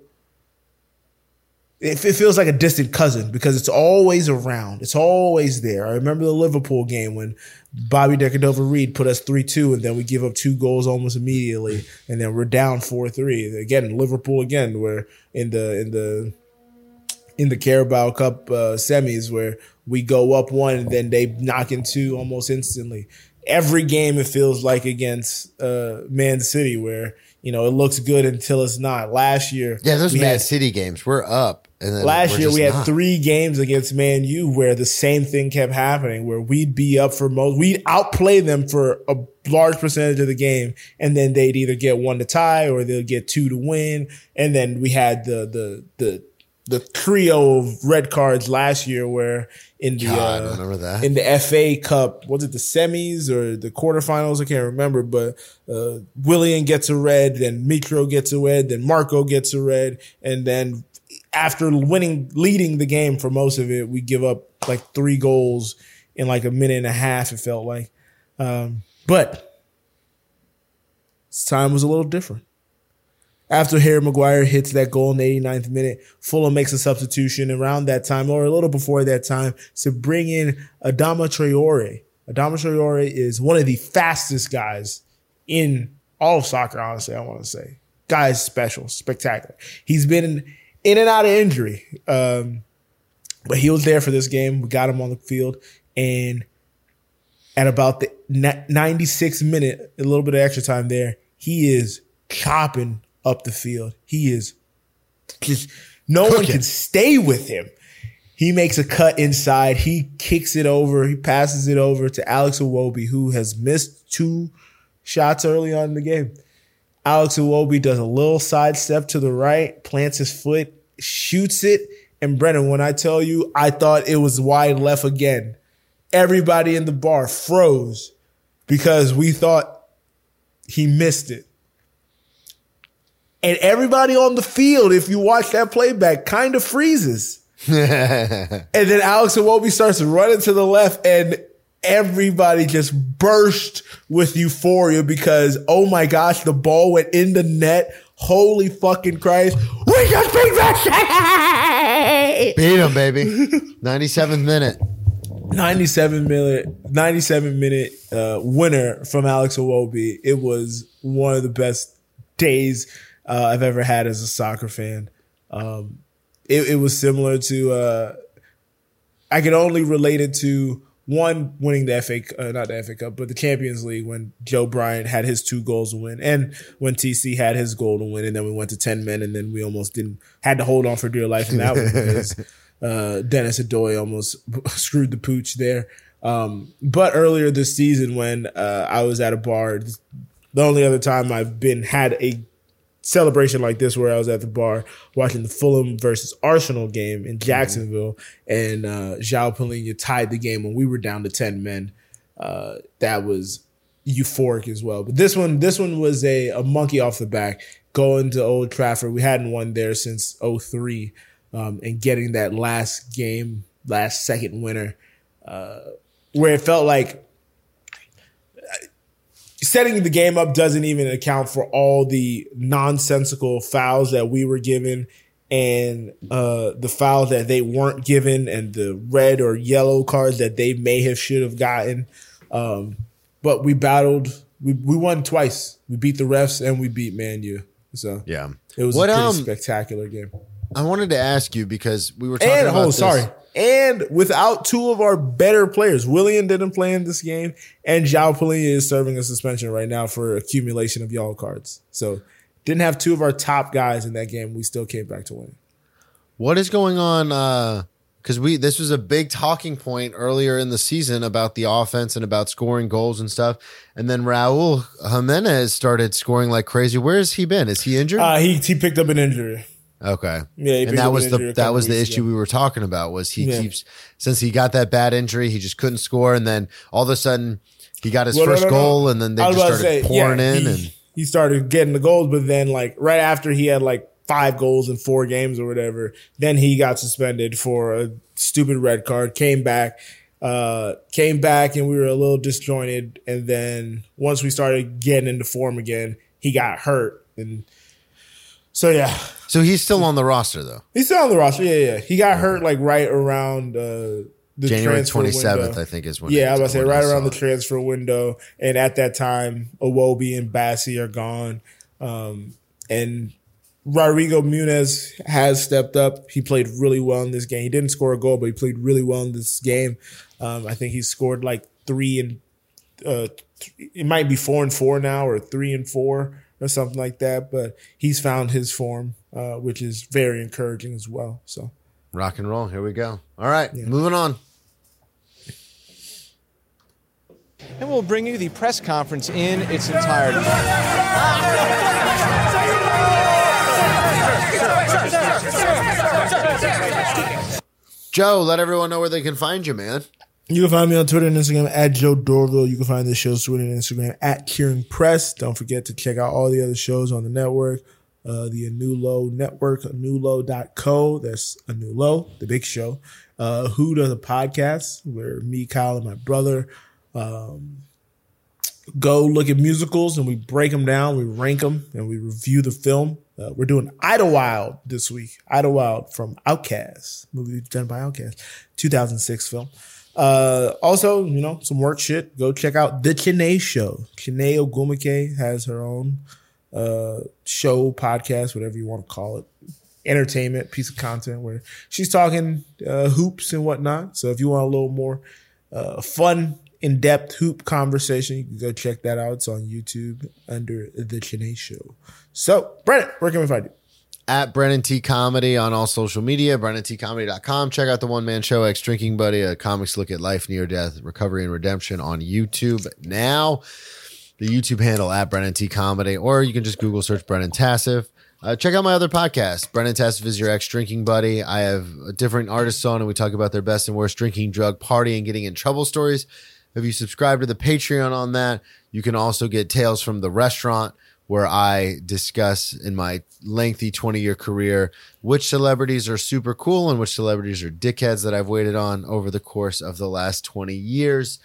it, it feels like a distant cousin because it's always around. It's always there. I remember the Liverpool game when Bobby De Cordova-Reid put us 3-2 and then we give up two goals almost immediately and then we're down 4-3. Again, Liverpool again where in the in the in the Carabao Cup uh, semis where we go up one and then they knock in two almost instantly. Every game it feels like against uh, Man City where you know it looks good until it's not. Last year, Yeah, those Man had- City games, we're up. Last year we had not. three games against Man U where the same thing kept happening, where we'd be up for most, we'd outplay them for a large percentage of the game, and then they'd either get one to tie or they'll get two to win, and then we had the the the the trio of red cards last year where in the God, I uh, remember that. in the FA Cup was it the semis or the quarterfinals I can't remember but uh, Willian gets a red then Mitro gets a red then Marco gets a red and then after winning leading the game for most of it we give up like three goals in like a minute and a half it felt like um, but time was a little different after Harry Maguire hits that goal in the 89th minute, Fulham makes a substitution around that time or a little before that time to bring in Adama Traore. Adama Traore is one of the fastest guys in all of soccer, honestly, I want to say. Guy is special, spectacular. He's been in and out of injury. Um, but he was there for this game. We got him on the field. And at about the 96 minute, a little bit of extra time there, he is chopping up the field. He is just no one can stay with him. He makes a cut inside. He kicks it over. He passes it over to Alex Iwobi, who has missed two shots early on in the game. Alex Iwobi does a little sidestep to the right, plants his foot, shoots it. And Brennan, when I tell you, I thought it was wide left again. Everybody in the bar froze because we thought he missed it. And everybody on the field, if you watch that playback, kind of freezes. and then Alex Iwobi starts running to the left, and everybody just burst with euphoria because, oh my gosh, the ball went in the net. Holy fucking Christ. We just beat Messi! Beat him, baby. 97th minute. 97 minute 97 minute uh, winner from Alex Iwobi. It was one of the best days uh, I've ever had as a soccer fan. Um, it, it was similar to uh, I could only relate it to one winning the FA uh, not the FA Cup but the Champions League when Joe Bryan had his two goals to win and when TC had his goal to win and then we went to 10 men and then we almost didn't had to hold on for dear life and that was because uh, Denis Odoi almost screwed the pooch there. Um, but earlier this season, when uh, I was at a bar, the only other time I've been had a celebration like this, where I was at the bar watching the Fulham versus Arsenal game in Jacksonville, and uh, João Palhinha tied the game when we were down to ten men. Uh, that was euphoric as well. But this one, this one was a, a monkey off the back. Going to Old Trafford, we hadn't won there since 03 um, and getting that last game last second winner, uh, where it felt like setting the game up doesn't even account for all the nonsensical fouls that we were given and uh, the foul that they weren't given and the red or yellow cards that they may have should have gotten. Um, but we battled. We, we won twice. We beat the refs and we beat Man U. So Yeah. it was What, a pretty um, spectacular game. I wanted to ask you because we were talking And about oh, this. sorry. And without two of our better players, Willian didn't play in this game, and João Palhinha is serving a suspension right now for accumulation of yellow cards. So didn't have two of our top guys in that game. We still came back to win. What is going on? Uh, because we this was a big talking point earlier in the season about the offense and about scoring goals and stuff. And then Raul Jimenez started scoring like crazy. Where has he been? Is he injured? Uh, he he picked up an injury. Okay. Yeah, and that was the that was the issue ago. we were talking about. Was he Yeah. keeps since he got that bad injury, he just couldn't score, and then all of a sudden he got his Well, first no, no. goal, and then they just started say, pouring yeah, in. he, and he started getting the goals, but then like right after he had like five goals in four games or whatever, then he got suspended for a stupid red card. Came back, uh, came back, and we were a little disjointed. And then once we started getting into form again, he got hurt, and so yeah, so he's still on the roster though. he's still on the roster. Yeah, yeah, he got hurt like right around uh, the January transfer twenty seventh, window. I think, is when. Yeah, I was about to say when right saw around the it. transfer window, and at that time, Iwobi and Bassey are gone, um, and Rodrigo Muniz has stepped up. He played really well in this game. He didn't score a goal, but he played really well in this game. Um, I think he scored like three and uh, th- it might be four and four now, or three and four, or something like that. But he's found his form, uh, which is very encouraging as well. So. Rock and roll. Here we go. All right, moving on. and we'll bring you the press conference in its entirety. Joe, let everyone know where they can find you, man. You can find me on Twitter and Instagram at Joe Dorville. You can find the show's Twitter and Instagram at Kieran Press. Don't forget to check out all the other shows on the network. Uh, the Anulo Network, anulo.co. That's Anulo, the big show. Uh, Who does a podcast where me, Kyle, and my brother um, go look at musicals and we break them down, we rank them, and we review the film. Uh, we're doing Idlewild this week. Idlewild from OutKast, movie done by OutKast, 2006 film. Uh, also, you know, some work shit. Go check out the Chine Show. Chine Ogumake has her own uh, show, podcast, whatever you want to call it, entertainment piece of content where she's talking uh, hoops and whatnot. So if you want a little more uh, fun, in depth hoop conversation, you can go check that out. It's on YouTube under the Chine Show. So, Brennan, where can we find you? At Brennan T Comedy on all social media, BrennanTComedy.com. Check out the one man show, Ex Drinking Buddy, a comics look at life, near death, recovery, and redemption on YouTube now. The YouTube handle at Brennan T Comedy, or you can just Google search Brennan Tassif. Uh, check out my other podcast, Brennan Tassif is your ex drinking buddy. I have different artists on, and we talk about their best and worst drinking, drug, party, and getting in trouble stories. If you subscribe to the Patreon on that, you can also get Tales from the Restaurant, where I discuss in my lengthy 20 year career which celebrities are super cool and which celebrities are dickheads that I've waited on over the course of the last 20 years.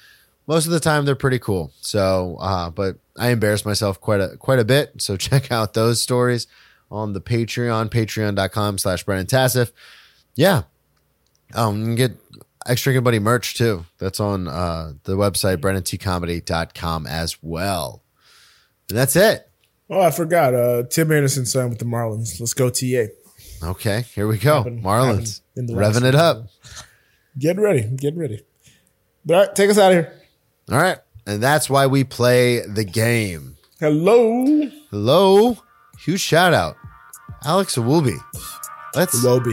Most of the time, they're pretty cool. So, uh, but I embarrass myself quite a quite a bit. So check out those stories on the Patreon, patreon.com slash Brennan Tassif. Yeah. Um, get Extra Drinking Buddy merch too. That's on uh, the website, BrennanTComedy.com as well. And that's it. Oh, I forgot. Uh, Tim Anderson signed with the Marlins. Let's go, TA. Okay, here we go. Happened- Marlins. happened the Revving it up. Get ready. Get ready. But all right, take us out of here. All right. And that's why we play the game. Hello, Hello. Huge shout out. Alex Awubi. Let's Loby.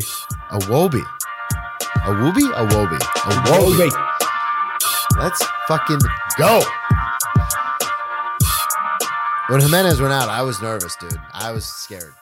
Awobi. Awubi? Awobi. Awobi. Let's fucking go. When Jimenez went out, I was nervous, dude. I was scared.